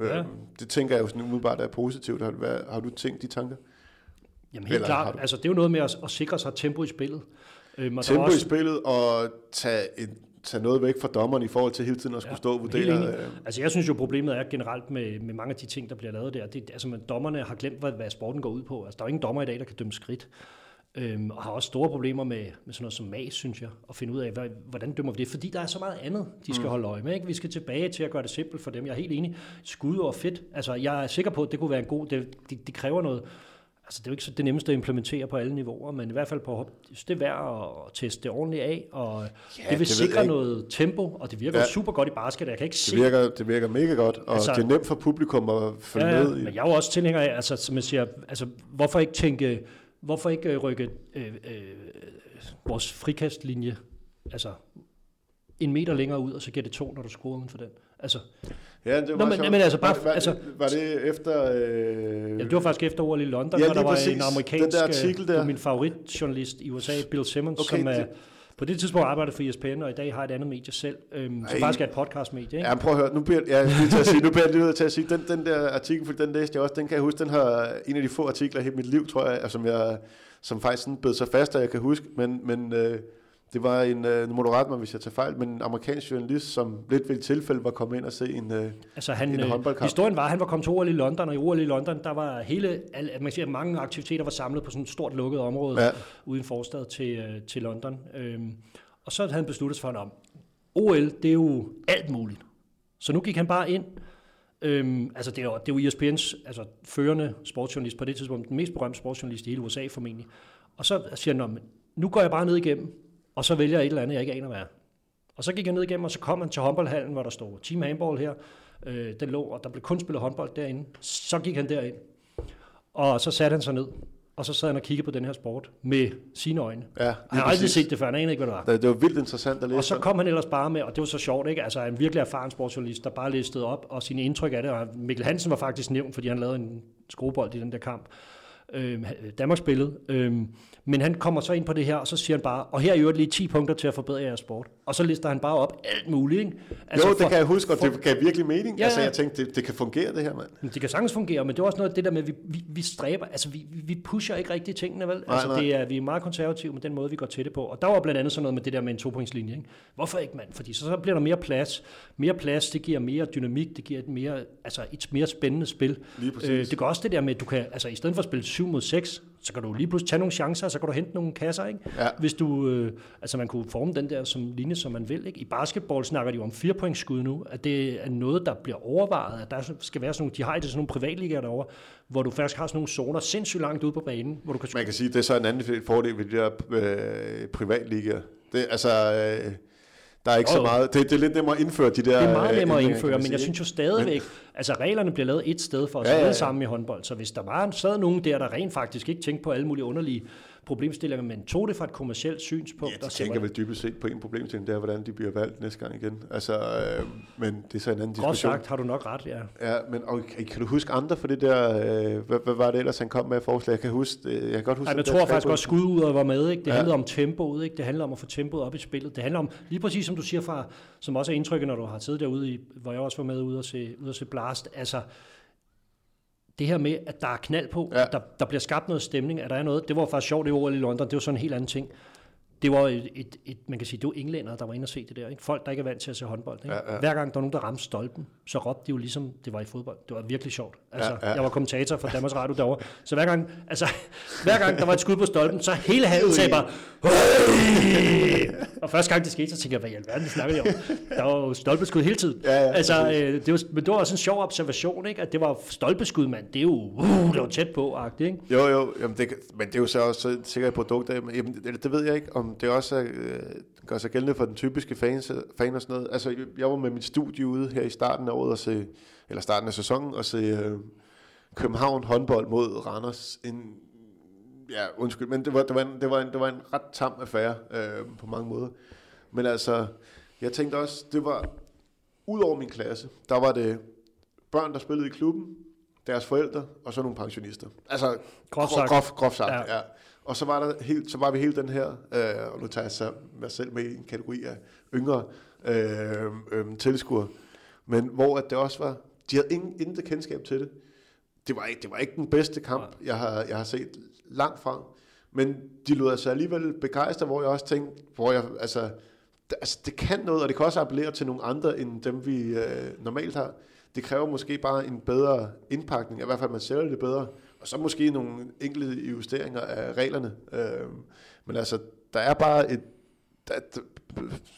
Ja. Øhm, det tænker jeg jo sådan umiddelbart er positivt. Har du, har du tænkt de tanker? Jamen helt Eller klart. Du... Altså, det er jo noget med at, at sikre sig tempo i spillet. Øhm, tempo også... i spillet og tage, et, tage noget væk fra dommeren i forhold til hele tiden at skulle ja, stå og vurdere. Øh... Altså jeg synes jo, problemet er generelt med, med mange af de ting, der bliver lavet der. Det, altså, at dommerne har glemt, hvad, hvad sporten går ud på. Altså, der er ingen dommer i dag, der kan dømme skridt. Øhm, og har også store problemer med, med sådan noget som mas, synes jeg, at finde ud af, hvad, hvordan dømmer vi det, fordi der er så meget andet, de skal mm. holde øje med. Ikke? Vi skal tilbage til at gøre det simpelt for dem. Jeg er helt enig. Skud og fedt. Altså, jeg er sikker på, at det kunne være en god... Det, det, det kræver noget Altså, det er jo ikke så det nemmeste at implementere på alle niveauer, men i hvert fald på det er værd at teste det ordentligt af, og ja, det vil det sikre noget tempo, og det virker ja. super godt i basket. Jeg kan ikke det se... Virker, det virker mega godt, og altså, det er nemt for publikum at følge ja, med i. men jeg er jo også tilhænger af, altså, som jeg siger, altså, hvorfor ikke tænke, hvorfor ikke øh, rykke øh, øh, vores frikastlinje, altså en meter længere ud, og så giver det to, når du skruer uden for den. Altså, Ja, det var Nå, men, men altså bare... Var, altså, var det efter... Øh... Ja, det var faktisk efter OL i London, ja, hvor der var præcis. en amerikansk... Den der artikel der. Min favoritjournalist i USA, Bill Simmons, okay, som er... Det, på det tidspunkt arbejdede for ESPN, og i dag har et andet medie selv, øhm, som faktisk er et podcastmedie. Ikke? Ja, prøv at høre, nu bliver jeg lige til at sige, nu bliver jeg lige til at sige, den, den der artikel, for den læste jeg også, den kan jeg huske, den har en af de få artikler i mit liv, tror jeg, som jeg som faktisk sådan bed så fast, at jeg kan huske, men, men øh, det var en, øh, moderat mig, hvis jeg tager fejl, men en amerikansk journalist, som lidt ved et tilfælde var kommet ind og se en, øh, altså han, en øh, håndboldkamp. Historien var, at han var kommet til OL i London, og i OL i London, der var hele, man siger, mange aktiviteter var samlet på sådan et stort lukket område ja. uden forstad til, øh, til London. Øhm, og så havde han besluttet sig for, at OL, det er jo alt muligt. Så nu gik han bare ind, Øhm, altså det er, jo, det er jo ESPN's altså, førende sportsjournalist på det tidspunkt, den mest berømte sportsjournalist i hele USA formentlig. Og så siger han, nu går jeg bare ned igennem, og så vælger jeg et eller andet, jeg ikke aner hvad er. Og så gik jeg ned igennem, og så kom han til håndboldhallen, hvor der stod Team Handball her. Øh, den lå, og der blev kun spillet håndbold derinde. Så gik han derind, og så satte han sig ned. Og så sad han og kiggede på den her sport med sine øjne. Ja, han har aldrig set det før, han anede ikke, hvad det var. Det, det var vildt interessant at læse. Og så kom han ellers bare med, og det var så sjovt, ikke? Altså en virkelig erfaren sportsjournalist, der bare listede op, og sine indtryk af det. Og Mikkel Hansen var faktisk nævnt, fordi han lavede en skruebold i den der kamp. Øh, Danmarks billede. Øh, men han kommer så ind på det her, og så siger han bare, og her er jo lige 10 punkter til at forbedre jeres sport. Og så lister han bare op alt muligt. Ikke? Altså jo, det for, kan jeg huske, og det gav virkelig mening. Ja, altså, jeg tænkte, det, det kan fungere, det her, mand. Det kan sagtens fungere, men det er også noget af det der med, at vi, vi, vi stræber, altså vi, vi pusher ikke rigtig tingene, vel? Nej, altså, nej. Det er, vi er meget konservative med den måde, vi går til det på. Og der var blandt andet sådan noget med det der med en topointslinje. Ikke? Hvorfor ikke, mand? Fordi så, så bliver der mere plads. Mere plads, det giver mere dynamik, det giver et mere, altså et mere spændende spil. Lige øh, det gør også det der med, at du kan, altså i stedet for at spille 7 mod 6, så kan du lige pludselig tage nogle chancer, så kan du hente nogle kasser, ikke? Ja. Hvis du, øh, altså man kunne forme den der som linje, som man vil, ikke? I basketball snakker de jo om fire point skud nu, at det er noget, der bliver overvejet, at der skal være sådan nogle, de har sådan nogle privatligaer derovre, hvor du faktisk har sådan nogle zoner sindssygt langt ude på banen, hvor du kan... Man kan sige, det er så en anden fordel ved de der øh, privatligaer. Det, altså, øh, der er ikke oh. så meget. Det, det er lidt nemmere at indføre de der... Det er meget nemmere at indføre, men jeg synes jo stadigvæk, men, altså reglerne bliver lavet et sted for os ja, alle ja, ja. sammen i håndbold, så hvis der var sad nogen der, der rent faktisk ikke tænkte på alle mulige underlige problemstillinger, men tog det fra et kommersielt synspunkt. Ja, de tænker vel dybest set på en problemstilling, det er, hvordan de bliver valgt næste gang igen. Altså, øh, men det er så en anden diskussion. Godt sagt, har du nok ret, ja. Ja, men og, kan du huske andre for det der, øh, hvad, hvad, var det ellers, han kom med forslag? Jeg kan, huske, øh, jeg kan godt huske... Ej, jeg tror faktisk også, skududdet var med, ikke? Det ja. handlede om tempoet, ikke? Det handler om at få tempoet op i spillet. Det handler om, lige præcis som du siger fra, som også er indtrykket, når du har siddet derude, i, hvor jeg også var med ude og se, ude og se Blast, altså, det her med, at der er knald på, ja. der, der bliver skabt noget stemning, at der er noget, det var faktisk sjovt i OL i London, det var sådan en helt anden ting det var et, et, et, man kan sige, det var englænder, der var inde og se det der. Ikke? Folk, der ikke er vant til at se håndbold. Ikke? Ja, ja. Hver gang der var nogen, der ramte stolpen, så råbte de jo ligesom, det var i fodbold. Det var virkelig sjovt. Altså, ja, ja. Jeg var kommentator for Danmarks Radio derovre. Så hver gang, altså, (laughs) hver gang der var et skud på stolpen, så hele hallen sagde bare, og første gang det skete, så tænkte jeg, hvad i alverden snakker de om? Der var jo stolpeskud hele tiden. Ja, ja, altså, øh, det var, men det var også en sjov observation, ikke? at det var stolpeskud, mand. Det er jo uh, det var tæt på, ikke? Jo, jo, jamen det, men det er jo så også sikkert et produkt af, jamen, det, det, ved jeg ikke, om det også er, øh, gør sig gældende for den typiske fan, fan og sådan noget. Altså, jeg var med mit studie ude her i starten af året, og se, eller starten af sæsonen, og se øh, København håndbold mod Randers. En, ja, undskyld, men det var, det var, en, det var, en, det var en ret tam affære øh, på mange måder. Men altså, jeg tænkte også, det var, ud over min klasse, der var det børn, der spillede i klubben, deres forældre, og så nogle pensionister. Altså, groft sagt. Grof, grof sagt, ja. ja. Og så var, der helt, så var vi hele den her, øh, og nu tager jeg så mig selv med i en kategori af yngre øh, øh, tilskuere, men hvor at det også var, de havde ingen, intet kendskab til det. Det var ikke, det var ikke den bedste kamp, jeg har, jeg har set langt fra, men de lod altså alligevel begejstre, hvor jeg også tænkte, hvor jeg, altså, det, altså, det kan noget, og det kan også appellere til nogle andre, end dem vi øh, normalt har. Det kræver måske bare en bedre indpakning, i hvert fald man sælger det bedre, og så måske nogle enkelte justeringer af reglerne. Øh, men altså, der er bare et... Der,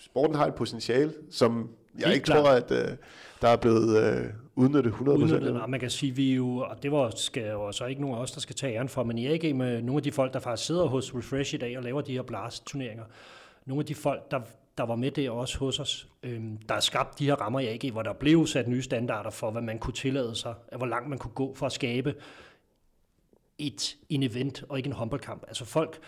sporten har et potentiale, som jeg Helt ikke klar. tror, at uh, der er blevet uh, udnyttet 100%. Udnyttet, og man kan sige, vi jo, og det var skal jo så ikke nogen af os, der skal tage æren for, men jeg er med nogle af de folk, der faktisk sidder hos Refresh i dag og laver de her blast-turneringer. Nogle af de folk, der, der var med der også hos os, øhm, der har skabt de her rammer i AG, hvor der blev sat nye standarder for, hvad man kunne tillade sig, hvor langt man kunne gå for at skabe et, en event og ikke en håndboldkamp. Altså folk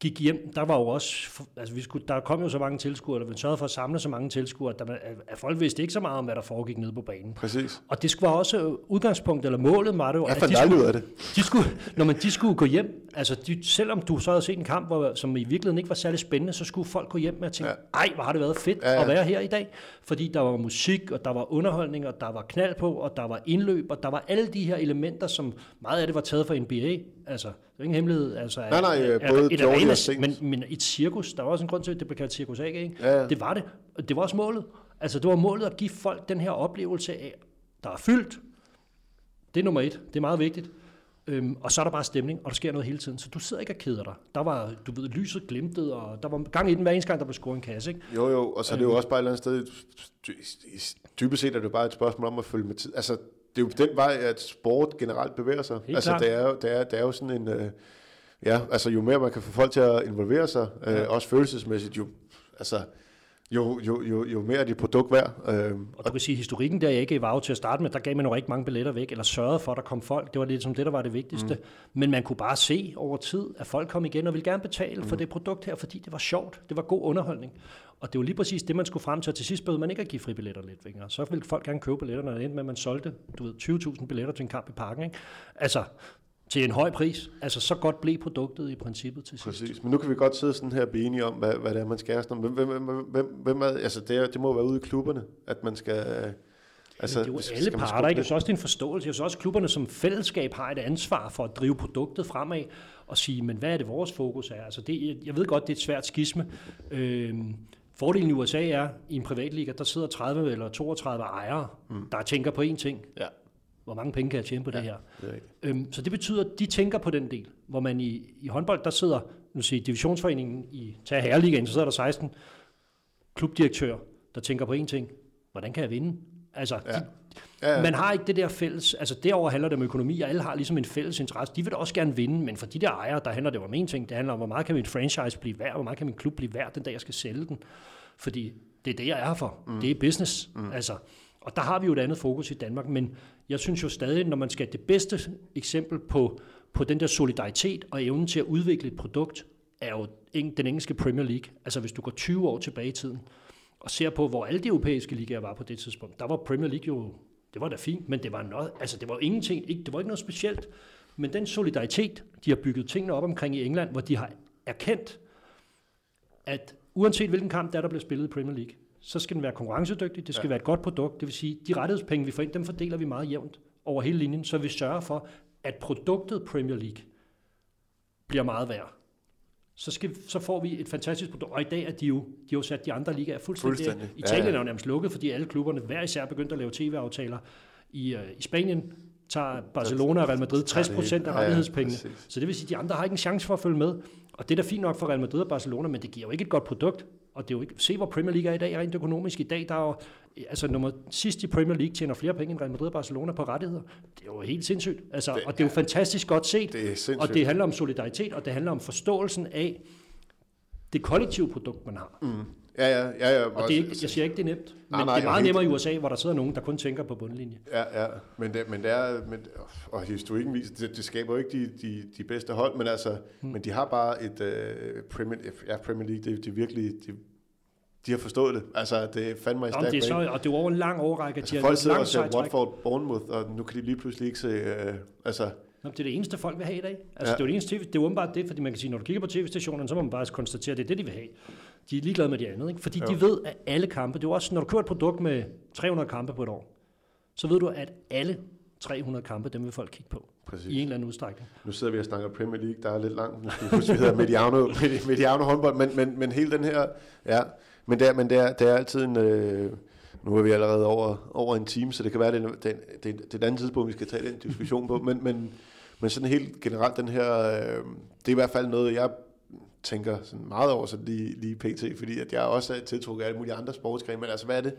gik hjem, der var jo også, altså vi skulle, der kom jo så mange tilskuere, der vi sørgede for at samle så mange tilskuere, at, der, at folk vidste ikke så meget om, hvad der foregik nede på banen. Præcis. Og det skulle også udgangspunkt, eller målet var det jo, at de skulle, af det. De skulle, når man, de skulle gå hjem, altså de, selvom du så havde set en kamp, hvor, som i virkeligheden ikke var særlig spændende, så skulle folk gå hjem med at tænke, ja. ej, hvor har det været fedt ja, ja. at være her i dag, fordi der var musik, og der var underholdning, og der var knald på, og der var indløb, og der var alle de her elementer, som meget af det var taget fra NBA, altså er ingen hemmelighed. Altså, nej, nej, er, både et arena, men, men et cirkus, der var også en grund til, at det blev kaldt cirkus AG, ikke? Ja, ja. Det var det. Det var også målet. Altså, det var målet at give folk den her oplevelse af, der er fyldt. Det er nummer et. Det er meget vigtigt. Øhm, og så er der bare stemning, og der sker noget hele tiden. Så du sidder ikke og keder dig. Der var, du ved, lyset glimtede, og der var gang i den hver eneste gang, der blev scoret en kasse. Ikke? Jo, jo, og så er det jo øhm. også bare et eller andet sted, dybest set er det bare et spørgsmål om at følge med tid. Altså, det er jo den vej, at sport generelt bevæger sig. Helt altså, det er, jo, det, er, det er jo sådan en... Øh, ja, altså jo mere man kan få folk til at involvere sig, øh, ja. også følelsesmæssigt, jo, altså, jo, jo, jo, jo mere er dit produkt værd. Øh, og du kan sige, historikken der jeg ikke var til at starte med, der gav man jo ikke mange billetter væk, eller sørgede for, at der kom folk. Det var lidt som det, der var det vigtigste. Mm. Men man kunne bare se over tid, at folk kom igen og ville gerne betale mm. for det produkt her, fordi det var sjovt. Det var god underholdning. Og det var lige præcis det, man skulle frem til. Og til sidst behøvede man ikke at give fribilletter lidt længere. Så ville folk gerne købe billetterne, og endte med, at man solgte du ved, 20.000 billetter til en kamp i parken. Ikke? Altså, til en høj pris. Altså, så godt blev produktet i princippet til sidst. Præcis, men nu kan vi godt sidde sådan her og blive enige om, hvad, hvad det er, man skal. Sådan, hvem, hvem, hvem, hvem, er, altså det, er, det må være ude i klubberne, at man skal... Altså, det er jo skal, alle parter, ikke? Også, det er en forståelse. Jeg synes også, klubberne som fællesskab har et ansvar for at drive produktet fremad og sige, men hvad er det, vores fokus er? Altså det, jeg ved godt, det er et svært skisme. Øhm, fordelen i USA er, i en privatliga, der sidder 30 eller 32 ejere, mm. der tænker på én ting. Ja. Hvor mange penge kan jeg tjene på ja, det her? Det øhm, så det betyder, at de tænker på den del. Hvor man i, i håndbold, der sidder, nu siger divisionsforeningen i Tag Herreligaen, så sidder der 16 klubdirektører, der tænker på én ting. Hvordan kan jeg vinde? Altså, ja. de, ja, ja. man har ikke det der fælles, altså derover handler det om økonomi, og alle har ligesom en fælles interesse. De vil da også gerne vinde, men for de der ejere, der handler det om en ting, det handler om, hvor meget kan min franchise blive værd, hvor meget kan min klub blive værd den dag, jeg skal sælge den. Fordi det er det, jeg er for. Mm. Det er business. Mm. Altså, og der har vi jo et andet fokus i Danmark, men jeg synes jo stadig, når man skal det bedste eksempel på, på den der solidaritet og evnen til at udvikle et produkt, er jo den engelske Premier League. Altså hvis du går 20 år tilbage i tiden, og ser på, hvor alle de europæiske ligaer var på det tidspunkt, der var Premier League jo, det var da fint, men det var, noget, altså det var ingenting, ikke, det var ikke noget specielt. Men den solidaritet, de har bygget tingene op omkring i England, hvor de har erkendt, at uanset hvilken kamp der, der bliver spillet i Premier League, så skal den være konkurrencedygtig, det skal ja. være et godt produkt, det vil sige, de rettighedspenge, vi får ind, dem fordeler vi meget jævnt over hele linjen, så vi sørger for, at produktet Premier League bliver meget værd så, skal, så får vi et fantastisk produkt. Og i dag er de jo, de har jo sat de andre ligaer fuldstændig. fuldstændig. Italien ja, ja. er jo nærmest lukket, fordi alle klubberne hver især begyndt at lave tv-aftaler. I, uh, I Spanien tager Barcelona og Real Madrid 60 procent af rettighedspengene. Ja, ja, så det vil sige, at de andre har ikke en chance for at følge med. Og det er da fint nok for Real Madrid og Barcelona, men det giver jo ikke et godt produkt. Og det er jo ikke, se hvor Premier League er i dag rent økonomisk. I dag der er jo, altså nummer sidst i Premier League tjener flere penge end Real Madrid og Barcelona på rettigheder. Det er jo helt sindssygt. Altså, det, og det er jo fantastisk godt set. Det er og det handler om solidaritet, og det handler om forståelsen af det kollektive produkt, man har. Mm. Ja, ja, ja. ja og det er ikke, jeg siger ikke, det er nemt, nej, men nej, det er meget nemmere i USA, hvor der sidder nogen, der kun tænker på bundlinje. Ja, ja, men det, men det er, men, og historikken viser, det, det skaber jo ikke de, de, de bedste hold, men altså, hmm. men de har bare et uh, Premier, ja, Premier League, det, det er virkelig, det, de har forstået det. Altså, det er fandme i stærk det er så, Og det er over en lang årrække. Altså, de folk sidder og ser Watford, Bournemouth, og nu kan de lige pludselig ikke se, uh, altså, Nå, det er det eneste, folk vil have i dag. Altså, ja. det, er det, eneste det er åbenbart det, fordi man kan sige, når du kigger på tv-stationerne, så må man bare konstatere, at det er det, de vil have. De er ligeglade med det andet, ikke? fordi jo. de ved, at alle kampe, det er også, når du kører et produkt med 300 kampe på et år, så ved du, at alle 300 kampe, dem vil folk kigge på. Præcis. I en eller anden udstrækning. Nu sidder vi og snakker Premier League, der er lidt langt. Nu skal vi huske, vi hedder Mediano, (laughs) Mediano håndbold, men, men, men hele den her, ja, men det er, men det er, det er altid en, øh, nu er vi allerede over, over en time, så det kan være, det, det, det, det er et andet tidspunkt, vi skal tage den diskussion på, men, men, men sådan helt generelt den her, øh, det er i hvert fald noget, jeg tænker sådan meget over sådan lige, lige pt, fordi at jeg også er tiltrukket af alle mulige andre sportsgrene, men altså hvad er det?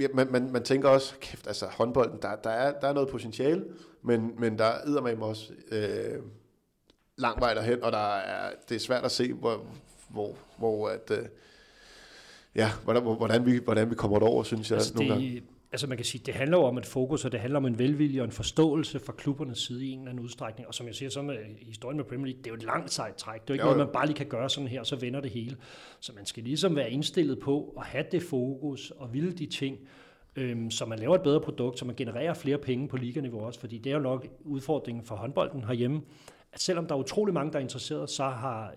Ja, man, man, man tænker også, kæft, altså håndbolden, der, der, er, der er noget potentiale, men, men der er med også øh, lang vej derhen, og der er, det er svært at se, hvor, hvor, hvor at, øh, ja, hvordan, hvordan, vi, hvordan vi kommer derover, synes jeg. Altså nogle det, gange altså man kan sige, det handler jo om et fokus, og det handler om en velvilje og en forståelse fra klubbernes side i en eller anden udstrækning. Og som jeg siger, så med historien med Premier League, det er jo et langt sejt træk. Det er jo ikke jo, jo. noget, man bare lige kan gøre sådan her, så vender det hele. Så man skal ligesom være indstillet på at have det fokus og ville de ting, øhm, så man laver et bedre produkt, så man genererer flere penge på liganiveau også, fordi det er jo nok udfordringen for håndbolden herhjemme, at selvom der er utrolig mange, der er interesseret, så har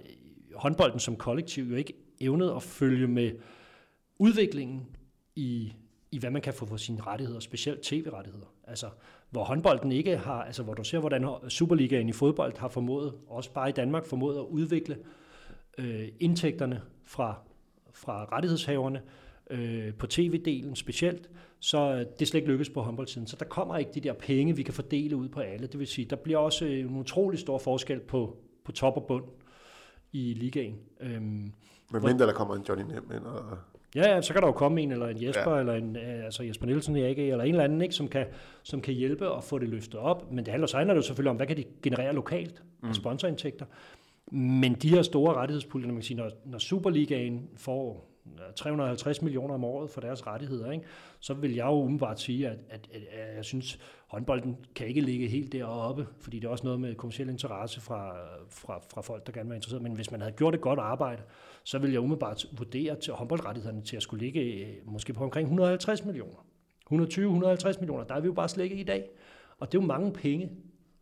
håndbolden som kollektiv jo ikke evnet at følge med udviklingen i i hvad man kan få for sine rettigheder, specielt tv-rettigheder. Altså, hvor håndbolden ikke har, altså hvor du ser, hvordan Superligaen i fodbold har formået, også bare i Danmark, formået at udvikle øh, indtægterne fra, fra rettighedshaverne øh, på tv-delen specielt, så øh, det er slet ikke lykkes på håndboldsiden. Så der kommer ikke de der penge, vi kan fordele ud på alle. Det vil sige, der bliver også en utrolig stor forskel på, på top og bund i ligaen. Øhm, Men mindre der kommer en Johnny Nem ind og Ja, ja, så kan der jo komme en, eller en Jesper, ja. eller en, øh, altså Jesper Nielsen i AG, eller en eller anden, ikke, som, kan, som kan hjælpe og få det løftet op. Men det handler, så handler det jo selvfølgelig om, hvad kan de generere lokalt af mm. sponsorindtægter. Men de her store rettighedspuljer, man kan sige, når, når Superligaen får 350 millioner om året for deres rettigheder, ikke? så vil jeg jo umiddelbart sige, at, at, at, at jeg synes, håndbolden kan ikke ligge helt deroppe, fordi det er også noget med kommersiel interesse fra, fra, fra folk, der gerne vil være interesseret. Men hvis man havde gjort et godt arbejde, så ville jeg umiddelbart vurdere til håndboldrettighederne til at skulle ligge øh, måske på omkring 150 millioner. 120-150 millioner, der er vi jo bare slet ikke i dag. Og det er jo mange penge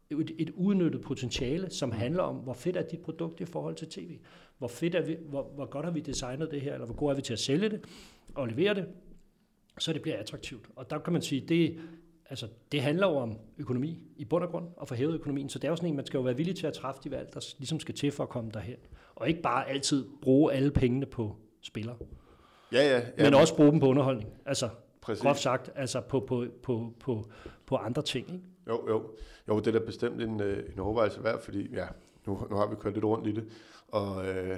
et, et uudnyttet potentiale, som handler om, hvor fedt er dit produkt i forhold til tv. Hvor, fedt er vi, hvor, hvor godt har vi designet det her, eller hvor god er vi til at sælge det og levere det, så det bliver attraktivt. Og der kan man sige, det, altså, det handler jo om økonomi i bund og grund, og få hævet økonomien. Så det er jo sådan en, man skal jo være villig til at træffe de valg, der ligesom skal til for at komme derhen. Og ikke bare altid bruge alle pengene på spillere. Ja, ja. ja men også bruge dem på underholdning. Altså, Præcis. groft sagt, altså på, på, på, på, på andre ting. Ikke? Jo, jo. Jo, det er da bestemt en, øh, en overvejelse værd, fordi ja, nu, nu har vi kørt lidt rundt i det, og, øh,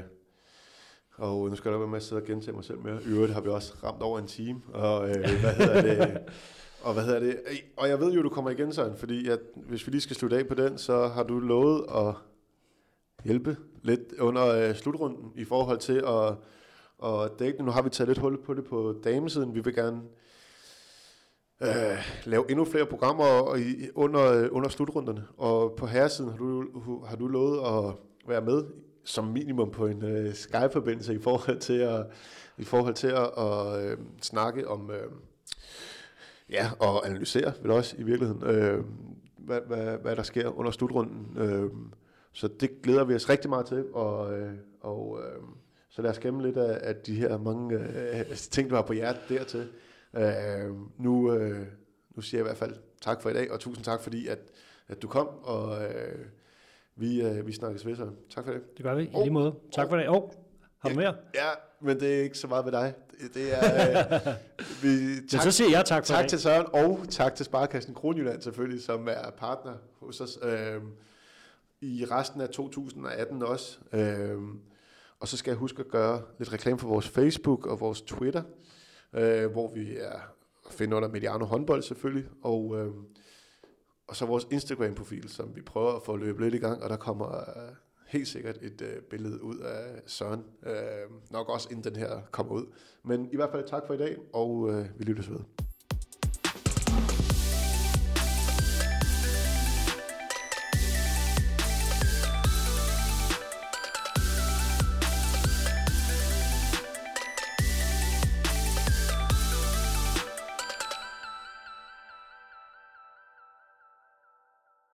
og nu skal der være med at sidde og gentage mig selv mere. I øvrigt har vi også ramt over en time, og øh, hvad hedder det? (laughs) Og hvad hedder det? Og jeg ved jo, du kommer igen, Søren, fordi at, hvis vi lige skal slutte af på den, så har du lovet at hjælpe lidt under øh, slutrunden i forhold til at, at dække. Nu har vi taget lidt hul på det på damesiden. Vi vil gerne øh, lave endnu flere programmer i, under, øh, under slutrunderne. Og på herresiden har du, har du lovet at være med som minimum på en øh, Skype-forbindelse i forhold til at, i forhold til at, at øh, snakke om øh, ja, og analysere vel også i virkeligheden, øh, hvad, hvad, hvad der sker under slutrunden. Øh, så det glæder vi os rigtig meget til, og, øh, og øh, så lad os gemme lidt af, af de her mange øh, (laughs) ting, du har på hjertet dertil. Øh, nu, øh, nu siger jeg i hvert fald tak for i dag, og tusind tak fordi, at, at du kom, og øh, vi, øh, vi snakkes ved så. Tak for det. Det gør vi, i lige måde. Tak for det. Oh, har du mere? Ja, men det er ikke så meget ved dig. Det, det er... (laughs) Øh, vi, tak, men så siger jeg tak for Tak det. til Søren, og tak til Sparkassen Kronjylland selvfølgelig, som er partner hos os øh, i resten af 2018 også. Øh, og så skal jeg huske at gøre lidt reklame for vores Facebook og vores Twitter øh, hvor vi er at finde under Mediano håndbold selvfølgelig, og, øh, og så vores Instagram-profil, som vi prøver at få løbet lidt i gang, og der kommer øh, helt sikkert et øh, billede ud af Søren, øh, nok også inden den her kommer ud. Men i hvert fald tak for i dag, og øh, vi lyttes ved.